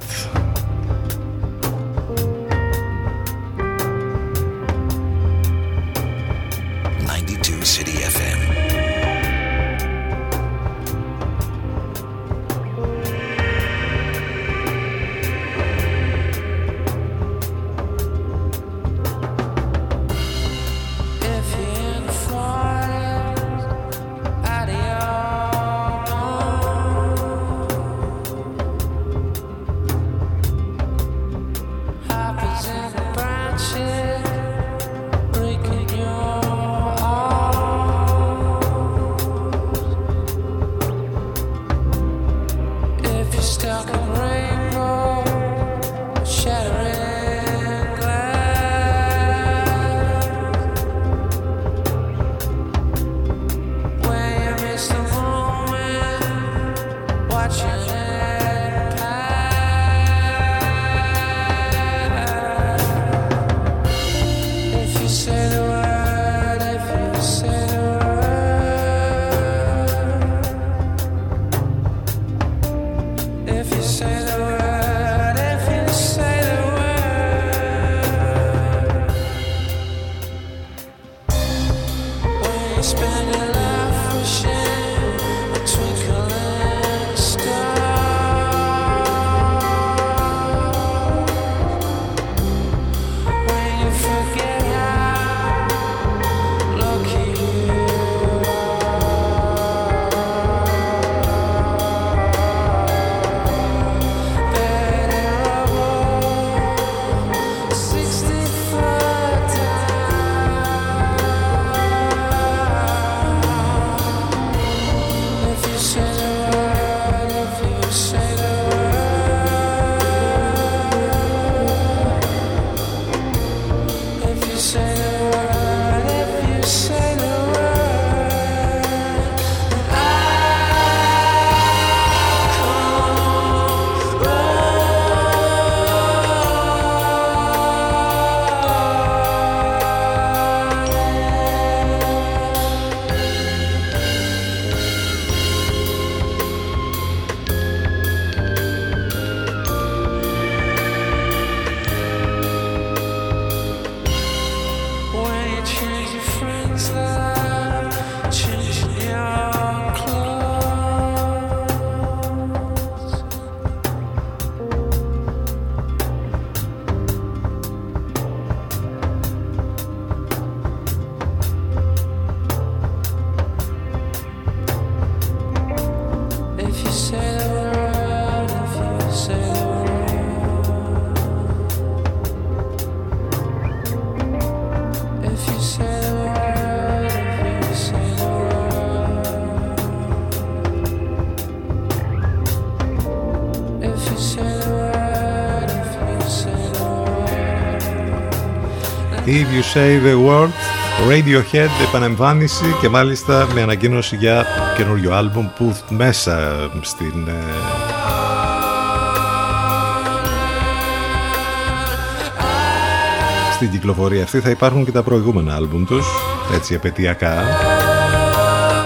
S9: If you say the word,
S3: Radiohead επανεμφάνιση και μάλιστα με ανακοίνωση για καινούριο άλμπουμ που μέσα στην ε, στην κυκλοφορία αυτή. Θα υπάρχουν και τα προηγούμενα άλμπουμ τους έτσι επαιτειακά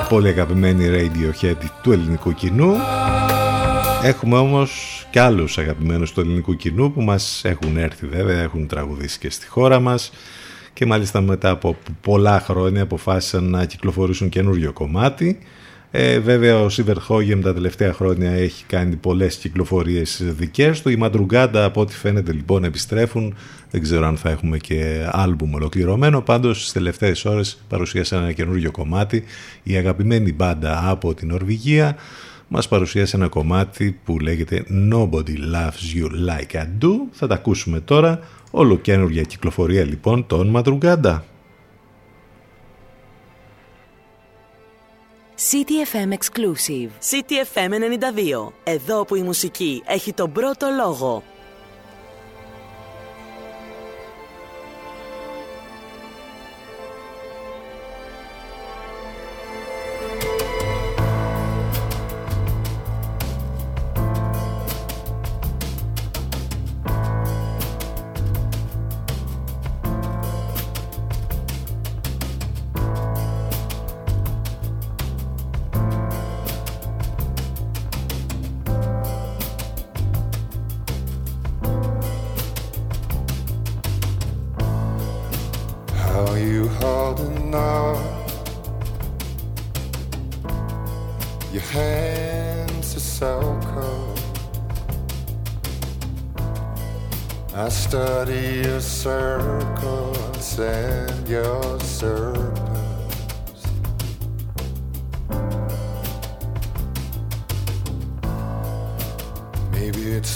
S3: πολύ αγαπημένη Radiohead του ελληνικού κοινού. Έχουμε όμως και άλλους αγαπημένους του ελληνικού κοινού που μας έχουν έρθει βέβαια, έχουν τραγουδήσει και στη χώρα μας και μάλιστα μετά από πολλά χρόνια αποφάσισαν να κυκλοφορήσουν καινούριο κομμάτι. Ε, βέβαια ο Σίβερ Χόγεμ τα τελευταία χρόνια έχει κάνει πολλές κυκλοφορίες δικές του. Η Μαντρουγκάντα από ό,τι φαίνεται λοιπόν επιστρέφουν. Δεν ξέρω αν θα έχουμε και άλμπουμ ολοκληρωμένο. Πάντως στις τελευταίες ώρες παρουσίασαν ένα καινούριο κομμάτι. Η αγαπημένη μπάντα από την Νορβηγία μας παρουσίασε ένα κομμάτι που λέγεται Nobody Loves You Like I Do. Θα τα ακούσουμε τώρα. Όλο καινούργια κυκλοφορία λοιπόν των Μαντρουγκάντα.
S15: CTFM Exclusive. CTFM 92. Εδώ που η μουσική έχει τον πρώτο λόγο.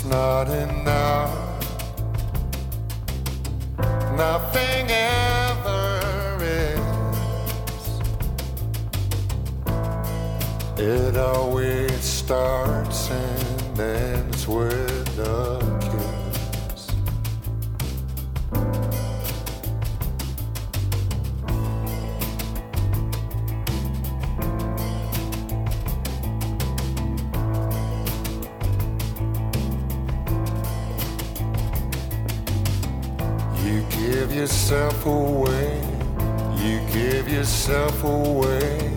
S16: not enough. Nothing ever is. It always starts and ends with. yourself away. You give yourself away.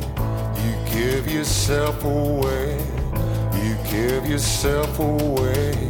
S16: You give yourself away. You give yourself away.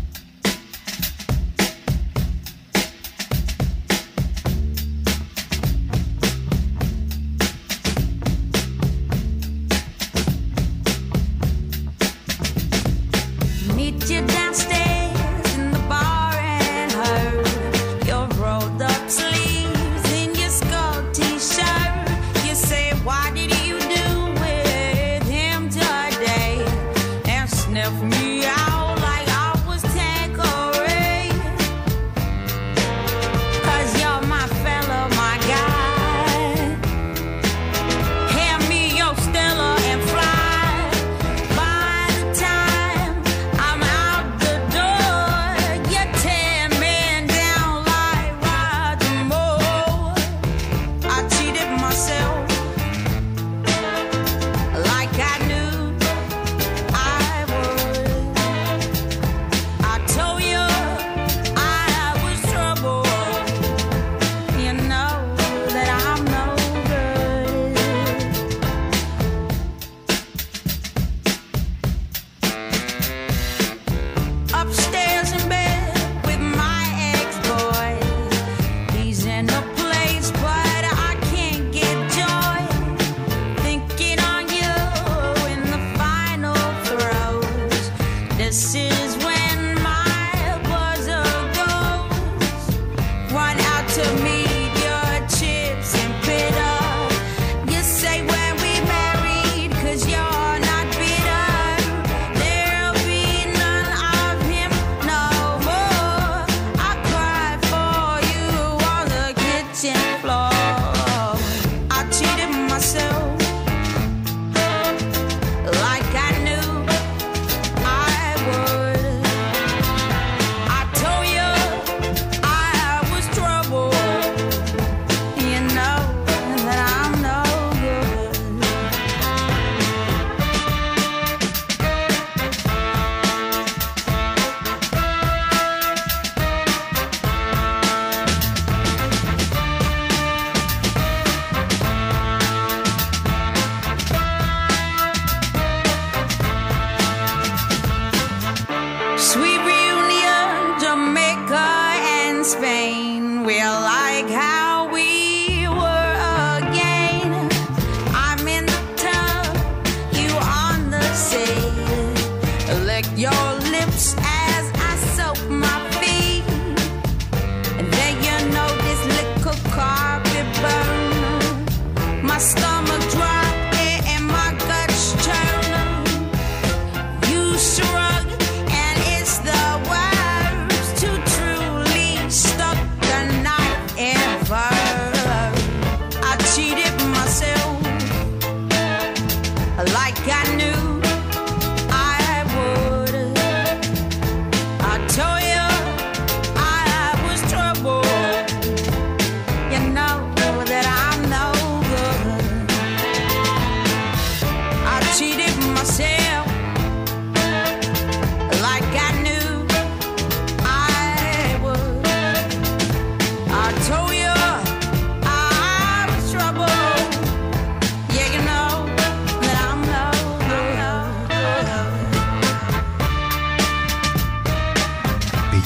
S6: we're like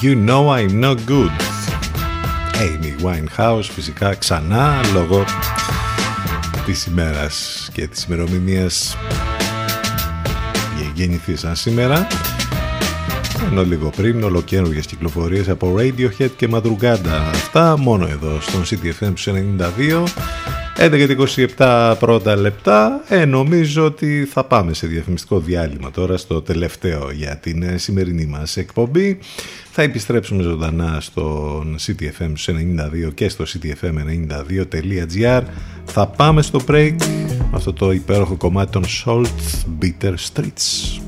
S6: You Know I'm
S3: Not Good. Amy Winehouse φυσικά ξανά λόγω της ημέρας και της ημερομηνίας γεννηθήσαν σήμερα. Ενώ λίγο πριν ολοκένουργες κυκλοφορίες από Radiohead και Madrugada. Αυτά μόνο εδώ στον CTFM 92 11.27 πρώτα λεπτά. Ε, νομίζω ότι θα πάμε σε διαφημιστικό διάλειμμα τώρα στο τελευταίο για την ε, σημερινή μας εκπομπή. Θα επιστρέψουμε ζωντανά στο CTFM 92 και στο ctfm92.gr. Θα πάμε στο break αυτό το υπέροχο κομμάτι των Salt Bitter Streets.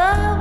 S8: the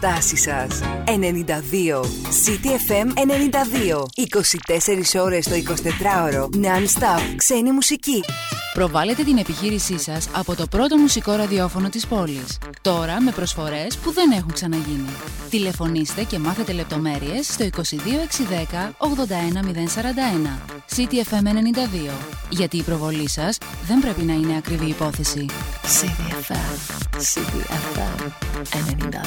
S1: νέα στάση σας. 92. CTFM 92. 24 ώρες το 24ωρο. Non-stop. Ξένη μουσική.
S7: Προβάλλετε την επιχείρησή σας από το πρώτο μουσικό ραδιόφωνο της πόλης. Τώρα με προσφορές που δεν έχουν ξαναγίνει. Τηλεφωνήστε και μάθετε λεπτομέρειες στο 22610 81041. CTFM 92. Γιατί η προβολή σας δεν πρέπει να είναι ακριβή υπόθεση.
S8: CBFM and Anita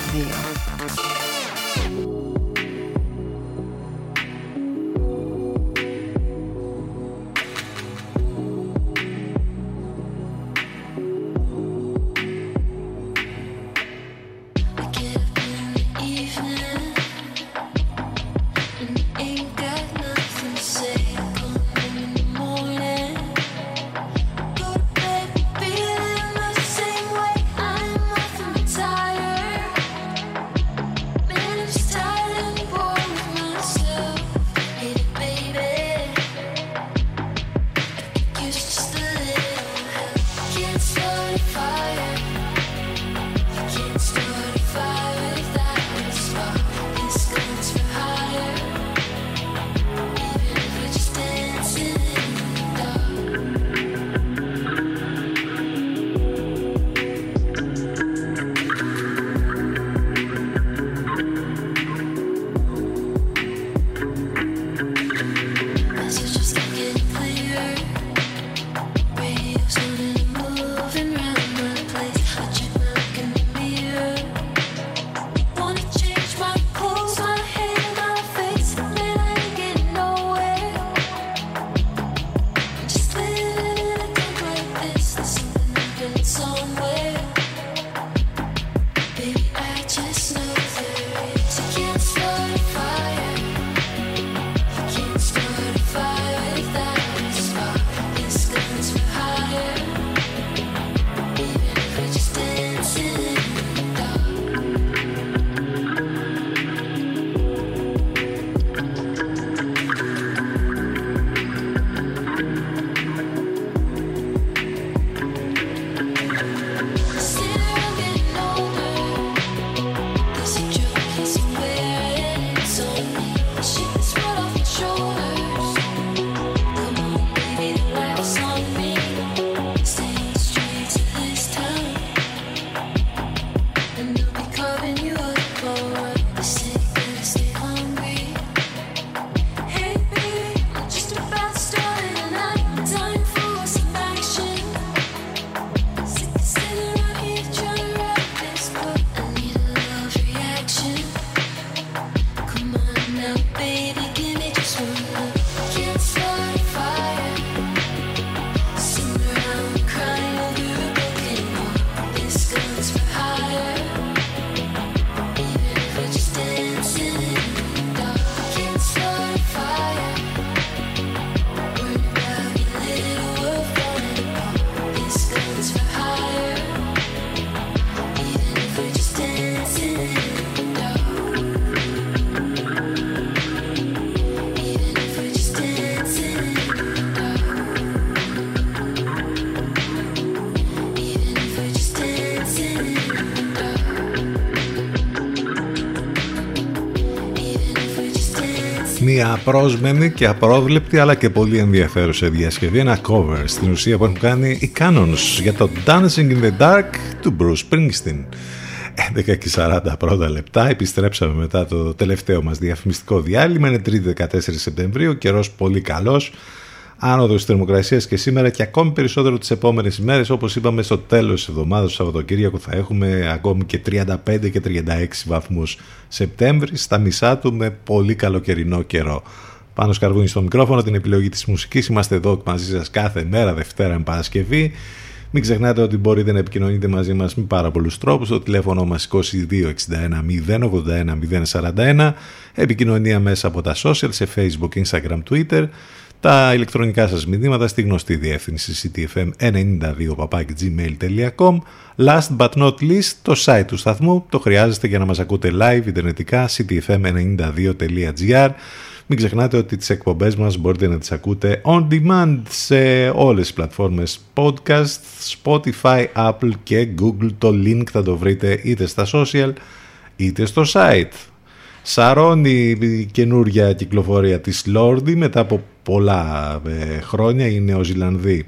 S3: Μία απρόσμενη και απρόβλεπτη αλλά και πολύ ενδιαφέρουσα διασκευή, ένα cover στην ουσία που έχουν κάνει οι Canons για το Dancing in the Dark του Bruce Springsteen. 11 και 40 πρώτα λεπτά, επιστρέψαμε μετά το τελευταίο μας διαφημιστικό διάλειμμα, είναι 3η 14 Σεπτεμβρίου, καιρός πολύ καλός, άνοδος της θερμοκρασίας και σήμερα και ακόμη περισσότερο τις επόμενες ημέρες, όπως είπαμε στο τέλος της εβδομάδας, το Σαββατοκύριακο θα έχουμε ακόμη και 35 και 36 βαθμούς Σεπτέμβρη, στα μισά του με πολύ καλοκαιρινό καιρό. Πάνω σκαρβούνι στο μικρόφωνο, την επιλογή της μουσικής. Είμαστε εδώ μαζί σας κάθε μέρα, Δευτέρα με Παρασκευή. Μην ξεχνάτε ότι μπορείτε να επικοινωνείτε μαζί μας με πάρα πολλούς τρόπους. Το τηλέφωνο μας 2261 081 041. Επικοινωνία μέσα από τα social σε Facebook, Instagram, Twitter. Τα ηλεκτρονικά σας μηνύματα στη γνωστή διεύθυνση ctfm92.gmail.com Last but not least, το site του σταθμού το χρειάζεστε για να μας ακούτε live, ιντερνετικά, ctfm92.gr Μην ξεχνάτε ότι τις εκπομπές μας μπορείτε να τις ακούτε on demand σε όλες τις πλατφόρμες podcast, Spotify, Apple και Google. Το link θα το βρείτε είτε στα social είτε στο site. Σαρώνει η καινούρια κυκλοφορία της Lordi μετά από πολλά ε, χρόνια, η Νεοζηλανδή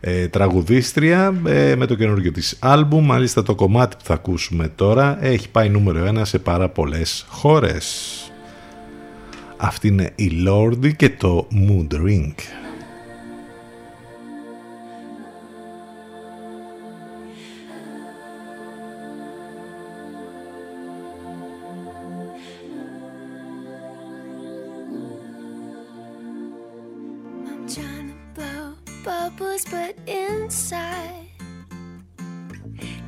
S3: ε, τραγουδίστρια ε, με το καινούργιο της άλμπουμ. Μάλιστα το κομμάτι που θα ακούσουμε τώρα έχει πάει νούμερο ένα σε πάρα πολλές χώρες. Αυτή είναι η Lordi και το Mood Ring.
S17: Inside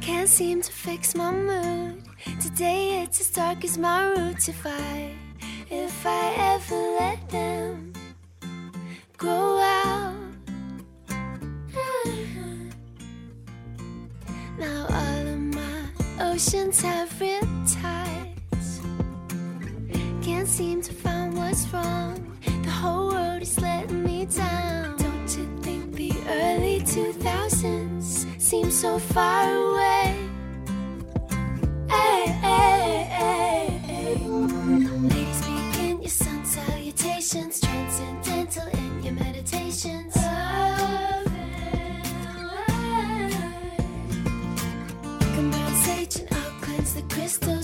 S17: can't seem to fix my mood. Today it's as dark as my roots. If I, if I ever let them grow out. Uh-huh. Now all of my oceans have riptides. Can't seem to find what's wrong. The whole world is letting me down. Don't think the early 2000s seem so far away? Hey, hey, hey, hey. Ladies, begin your sun salutations, transcendental in your meditations. Come burn sage and I'll cleanse the crystals.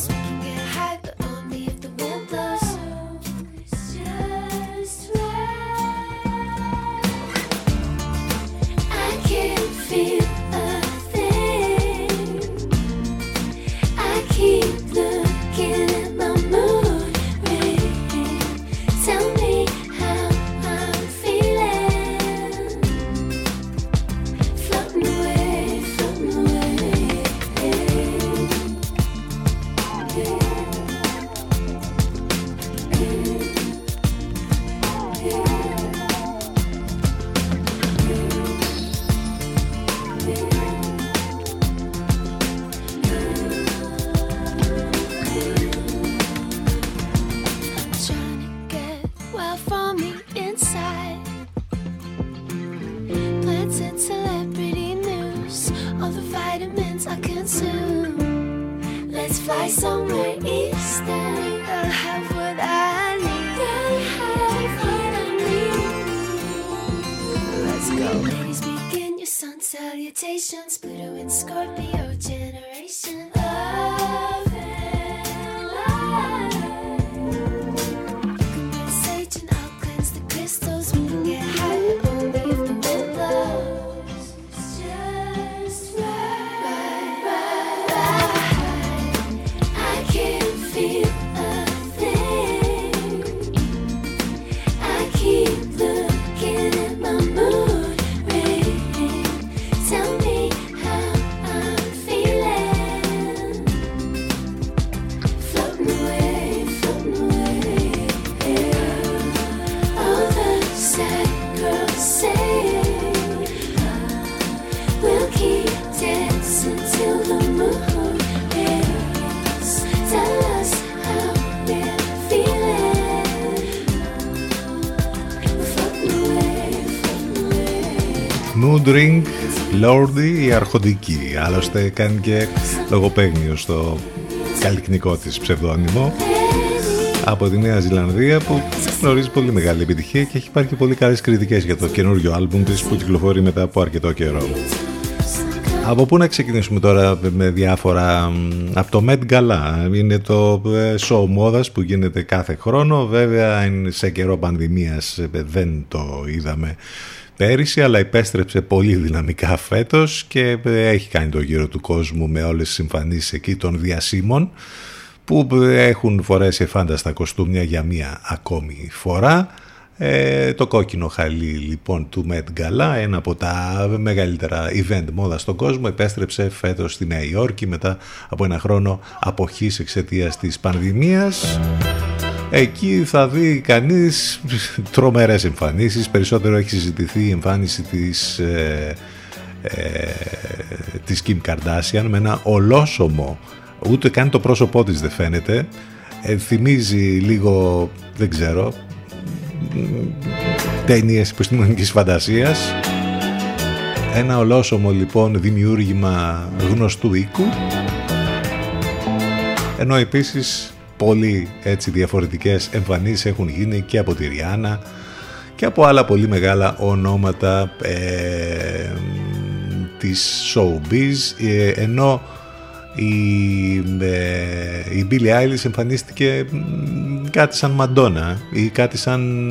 S17: Mood Ring,
S3: Lordi, η αρχοντική. Άλλωστε κάνει και λογοπαίγνιο στο καλλιτεχνικό της ψευδόνυμο από τη Νέα Ζηλανδία που γνωρίζει πολύ μεγάλη επιτυχία και έχει πάρει και πολύ καλές κριτικές για το καινούριο άλμπουμ της που κυκλοφορεί μετά από αρκετό καιρό. Από πού να ξεκινήσουμε τώρα με διάφορα... μ, Από το Met Gala. Είναι το ε, show μόδας που γίνεται κάθε χρόνο. Βέβαια είναι σε καιρό πανδημίας ε, δεν το είδαμε πέρυσι αλλά επέστρεψε πολύ δυναμικά φέτος και ε, έχει κάνει το γύρο του κόσμου με όλες τις εμφανίσεις εκεί των διασύμων που έχουν φορέσει φάνταστα κοστούμια για μία ακόμη φορά. Ε, το κόκκινο χαλί λοιπόν του Met Gala, ένα από τα μεγαλύτερα event μόδα στον κόσμο, επέστρεψε φέτος στη Νέα Υόρκη μετά από ένα χρόνο αποχής εξαιτίας της πανδημίας. Εκεί θα δει κανείς τρομερές εμφανίσεις, περισσότερο έχει συζητηθεί η εμφάνιση της, ε, ε, της Kim Kardashian με ένα ολόσωμο, ούτε καν το πρόσωπό της δεν φαίνεται, ε, θυμίζει λίγο, δεν ξέρω, ταινίες επιστημονικής φαντασίας. Ένα ολόσωμο λοιπόν δημιούργημα γνωστού οίκου. Ενώ επίσης πολύ έτσι διαφορετικές εμφανίσεις έχουν γίνει και από τη Ριάννα και από άλλα πολύ μεγάλα ονόματα ε, της showbiz ε, ενώ η, ε, η Billie Eilish εμφανίστηκε μ, κάτι σαν Μαντόνα ή κάτι σαν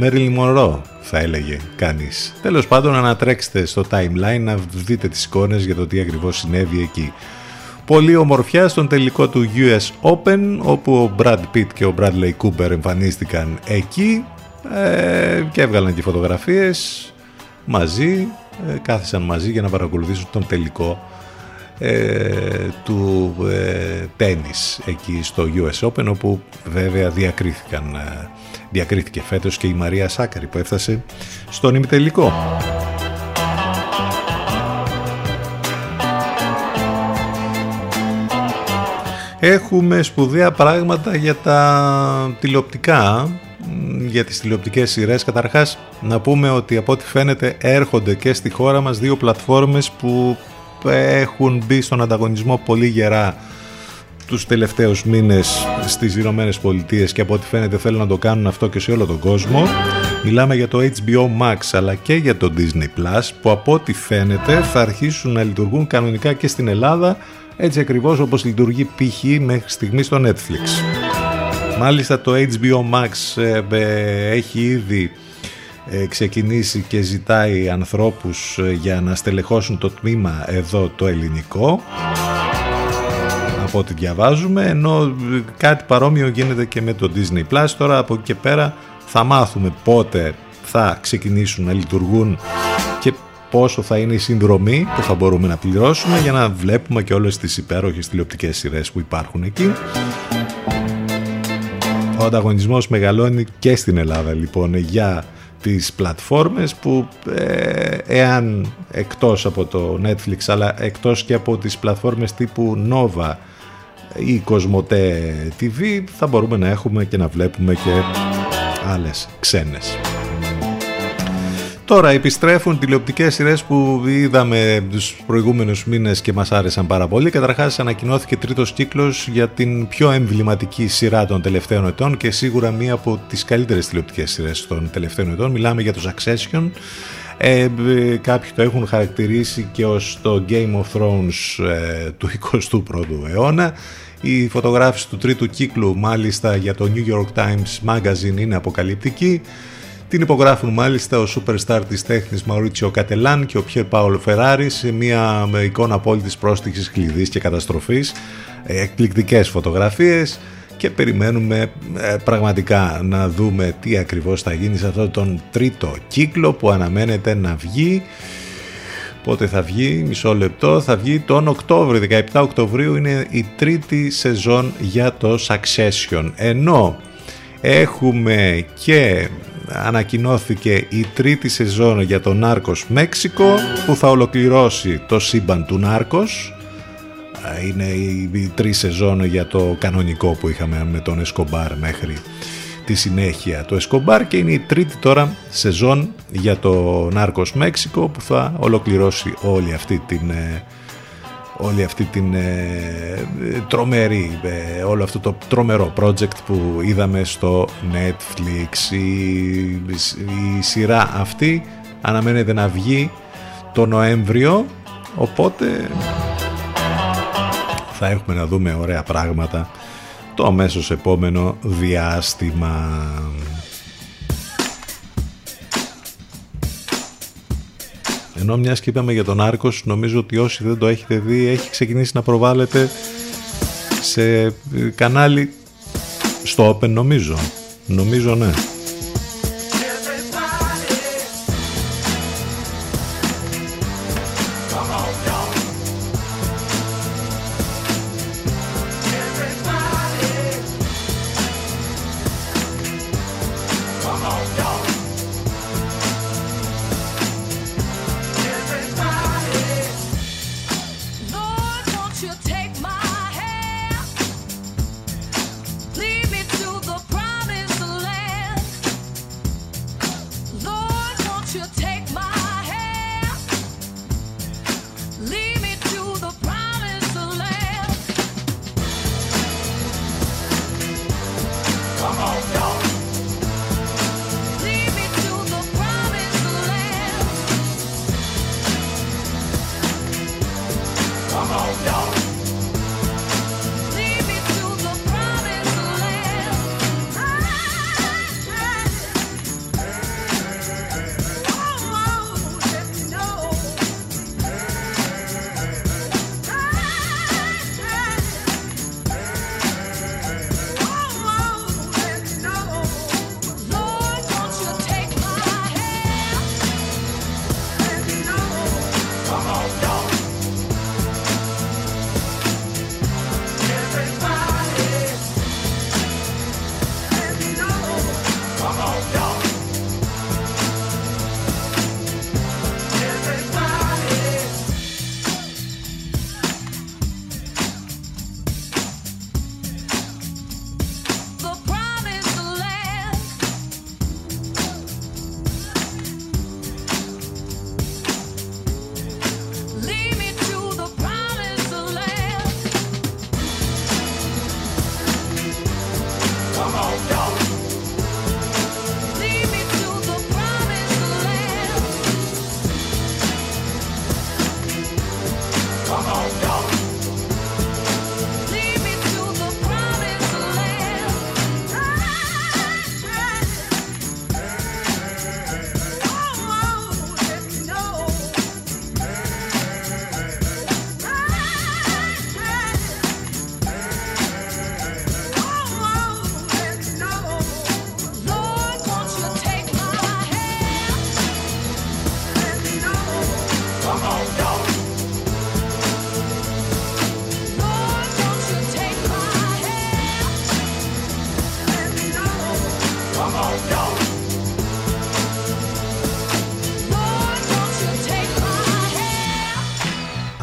S3: Marilyn Monroe θα έλεγε κανείς. Τέλος πάντων ανατρέξτε στο timeline να δείτε τις εικόνες για το τι ακριβώς συνέβη εκεί. Πολύ ομορφιά στον τελικό του US Open όπου ο Brad Pitt και ο Bradley Cooper εμφανίστηκαν εκεί ε, και έβγαλαν και φωτογραφίες μαζί, ε, κάθισαν μαζί για να παρακολουθήσουν τον τελικό ε, του ε, τένις εκεί στο US Open όπου βέβαια διακρίθηκαν, ε, διακρίθηκε φέτος και η Μαρία Σάκαρη που έφτασε στον ημιτελικό. Έχουμε σπουδαία πράγματα για τα τηλεοπτικά, μ, για τις τηλεοπτικές σειρές. Καταρχάς, να πούμε ότι από ό,τι φαίνεται έρχονται και στη χώρα μας δύο πλατφόρμες που έχουν μπει στον ανταγωνισμό πολύ γερά τους τελευταίους μήνες στις Ηνωμένες Πολιτείες και από ό,τι φαίνεται θέλουν να το κάνουν αυτό και σε όλο τον κόσμο. Μιλάμε για το HBO Max αλλά και για το Disney Plus που από ό,τι φαίνεται θα αρχίσουν να λειτουργούν κανονικά και στην Ελλάδα έτσι ακριβώς όπως λειτουργεί π.χ. μέχρι στιγμής στο Netflix. Μάλιστα το HBO Max ε, ε, έχει ήδη ε, ξεκινήσει και ζητάει ανθρώπους ε, για να στελεχώσουν το τμήμα εδώ το ελληνικό από ό,τι διαβάζουμε ενώ ε, κάτι παρόμοιο γίνεται και με το Disney Plus τώρα από εκεί και πέρα θα μάθουμε πότε θα ξεκινήσουν να λειτουργούν και πόσο θα είναι η συνδρομή που θα μπορούμε να πληρώσουμε για να βλέπουμε και όλες τις υπέροχες τηλεοπτικές σειρές που υπάρχουν εκεί ο ανταγωνισμός μεγαλώνει και στην Ελλάδα λοιπόν για τις πλατφόρμες που ε, εάν εκτός από το Netflix αλλά εκτός και από τις πλατφόρμες τύπου Nova ή Cosmote TV θα μπορούμε να έχουμε και να βλέπουμε και άλλες ξένες. Τώρα επιστρέφουν τηλεοπτικές σειρές που είδαμε τους προηγούμενους μήνες και μας άρεσαν πάρα πολύ. Καταρχάς ανακοινώθηκε τρίτος κύκλος για την πιο εμβληματική σειρά των τελευταίων ετών και σίγουρα μία από τις καλύτερες τηλεοπτικές σειρές των τελευταίων ετών. Μιλάμε για το Succession. Ε, ε, κάποιοι το έχουν χαρακτηρίσει και ως το Game of Thrones ε, του 21ου αιώνα. Η φωτογράφηση του τρίτου κύκλου μάλιστα για το New York Times Magazine είναι αποκαλυπτική. Την υπογράφουν μάλιστα ο superstar της τέχνης Μαουρίτσιο Κατελάν και ο Πιέρ Πάολο Φεράρι σε μια με εικόνα απόλυτης πρόστιξης κλειδής και καταστροφής. Ε, Εκπληκτικές φωτογραφίες και περιμένουμε ε, πραγματικά να δούμε τι ακριβώς θα γίνει σε αυτόν τον τρίτο κύκλο που αναμένεται να βγει Πότε θα βγει, μισό λεπτό, θα βγει τον Οκτώβριο, 17 Οκτωβρίου είναι η τρίτη σεζόν για το Succession. Ενώ έχουμε και ανακοινώθηκε η τρίτη σεζόν για το Νάρκος Μέξικο που θα ολοκληρώσει το σύμπαν του Νάρκος. Είναι η, η τρει σεζόν για το κανονικό που είχαμε με τον Εσκομπάρ μέχρι τη συνέχεια του Εσκομπάρ και είναι η τρίτη τώρα σεζόν για το Νάρκος Μέξικο που θα ολοκληρώσει όλη αυτή την ε, όλη αυτή την ε, τρομερή, ε, όλο αυτό το τρομερό project που είδαμε στο Netflix. Η, η σειρά αυτή αναμένεται να βγει το Νοέμβριο, οπότε θα έχουμε να δούμε ωραία πράγματα το αμέσως επόμενο διάστημα. Ενώ μιας και είπαμε για τον Άρκος, νομίζω ότι όσοι δεν το έχετε δει, έχει ξεκινήσει να προβάλλεται σε ε, κανάλι στο Open νομίζω. Νομίζω ναι.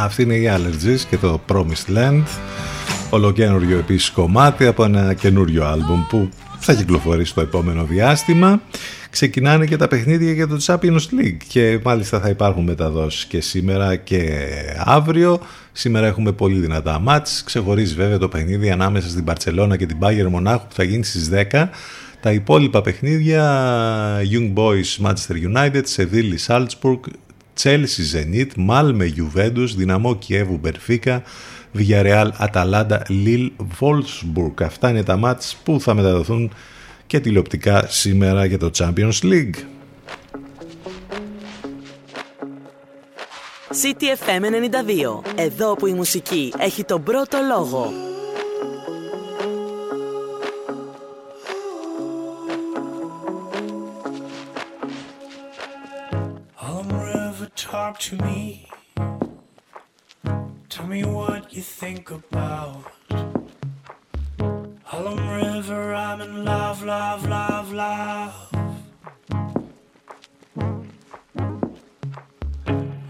S3: Αυτή είναι η Allergies και το Promised Land. Ολοκένουργιο επίσης κομμάτι από ένα καινούριο άλμπουμ που θα κυκλοφορήσει το επόμενο διάστημα. Ξεκινάνε και τα παιχνίδια για το Champions League και μάλιστα θα υπάρχουν μεταδόσεις και σήμερα και αύριο. Σήμερα έχουμε πολύ δυνατά μάτς. Ξεχωρίζει βέβαια το παιχνίδι ανάμεσα στην Barcelona και την Bayern Μονάχου που θα γίνει στις 10. Τα υπόλοιπα παιχνίδια Young Boys Manchester United, Seville Salzburg, Chelsea Zenit, Malme Juventus, Δυναμό Κιέβου Μπερφίκα, Villarreal Αταλάντα Lille Wolfsburg. Αυτά είναι τα μάτς που θα μεταδοθούν και τηλεοπτικά σήμερα για το Champions League.
S15: CTFM 92. Εδώ που η μουσική έχει τον πρώτο λόγο.
S18: Talk to me. Tell me what you think about. Harlem River, I'm in love, love, love, love.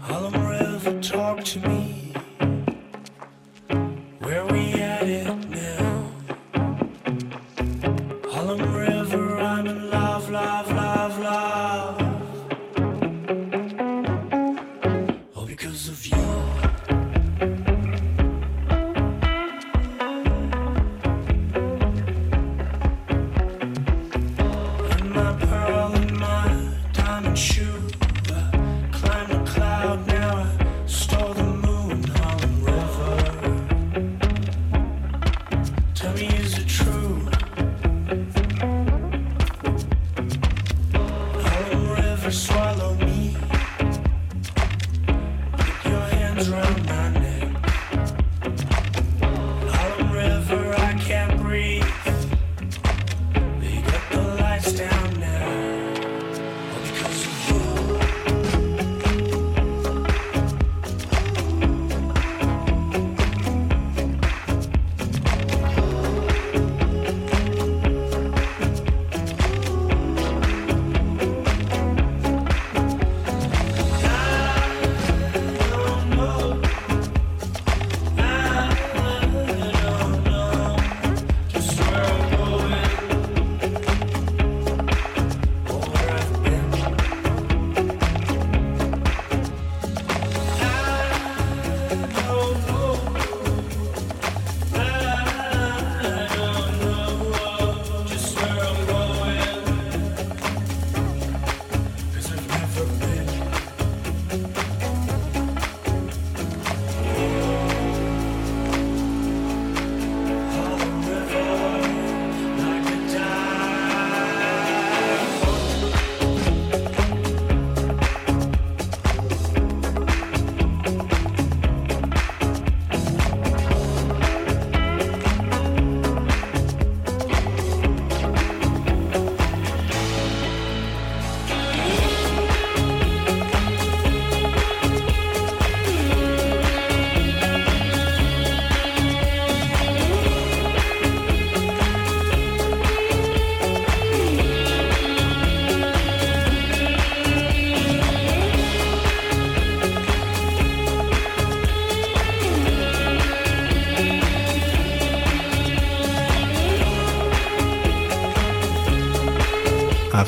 S18: Harlem River, talk to me.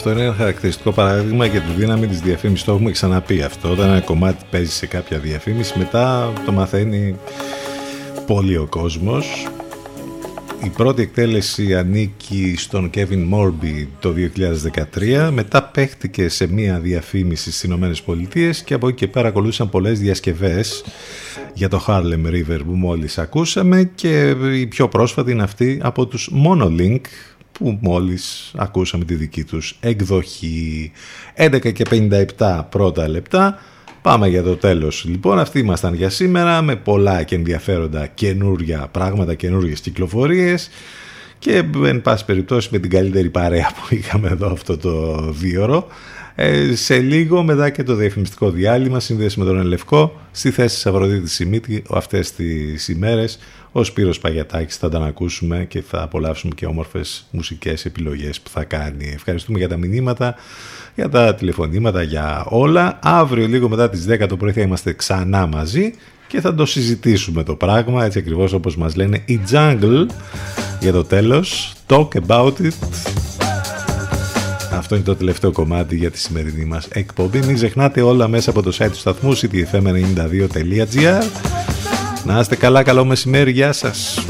S3: Αυτό είναι ένα χαρακτηριστικό παράδειγμα για τη δύναμη της διαφήμισης. Το έχουμε ξαναπεί αυτό. Όταν ένα κομμάτι παίζει σε κάποια διαφήμιση, μετά το μαθαίνει πολύ ο κόσμος. Η πρώτη εκτέλεση ανήκει στον Kevin Morby το 2013, μετά παίχτηκε σε μία διαφήμιση στις Ηνωμένες Πολιτείες και από εκεί και πέρα ακολούθησαν πολλές διασκευές για το Harlem River που μόλις ακούσαμε και η πιο πρόσφατη είναι αυτή από τους Monolink που μόλις ακούσαμε τη δική τους εκδοχή 11 και 57 πρώτα λεπτά Πάμε για το τέλος. Λοιπόν, αυτοί ήμασταν για σήμερα με πολλά και ενδιαφέροντα καινούρια πράγματα, καινούριες κυκλοφορίες και εν πάση περιπτώσει με την καλύτερη παρέα που είχαμε εδώ αυτό το δίωρο. Ε, σε λίγο μετά και το διαφημιστικό διάλειμμα συνδέσει με τον Ελευκό στη θέση της Αυροδίτης Σιμίτη αυτές τις ημέρες ο Σπύρος Παγιατάκης θα τον ακούσουμε και θα απολαύσουμε και όμορφες μουσικές επιλογές που θα κάνει. Ευχαριστούμε για τα μηνύματα, για τα τηλεφωνήματα, για όλα. Αύριο λίγο μετά τις 10 το πρωί θα είμαστε ξανά μαζί και θα το συζητήσουμε το πράγμα έτσι ακριβώς όπως μας λένε η Jungle για το τέλος. Talk about it. Αυτό είναι το τελευταίο κομμάτι για τη σημερινή μας εκπομπή. Μην ξεχνάτε όλα μέσα από το site του σταθμού ctfm92.gr Να είστε καλά, καλό μεσημέρι, γεια σας.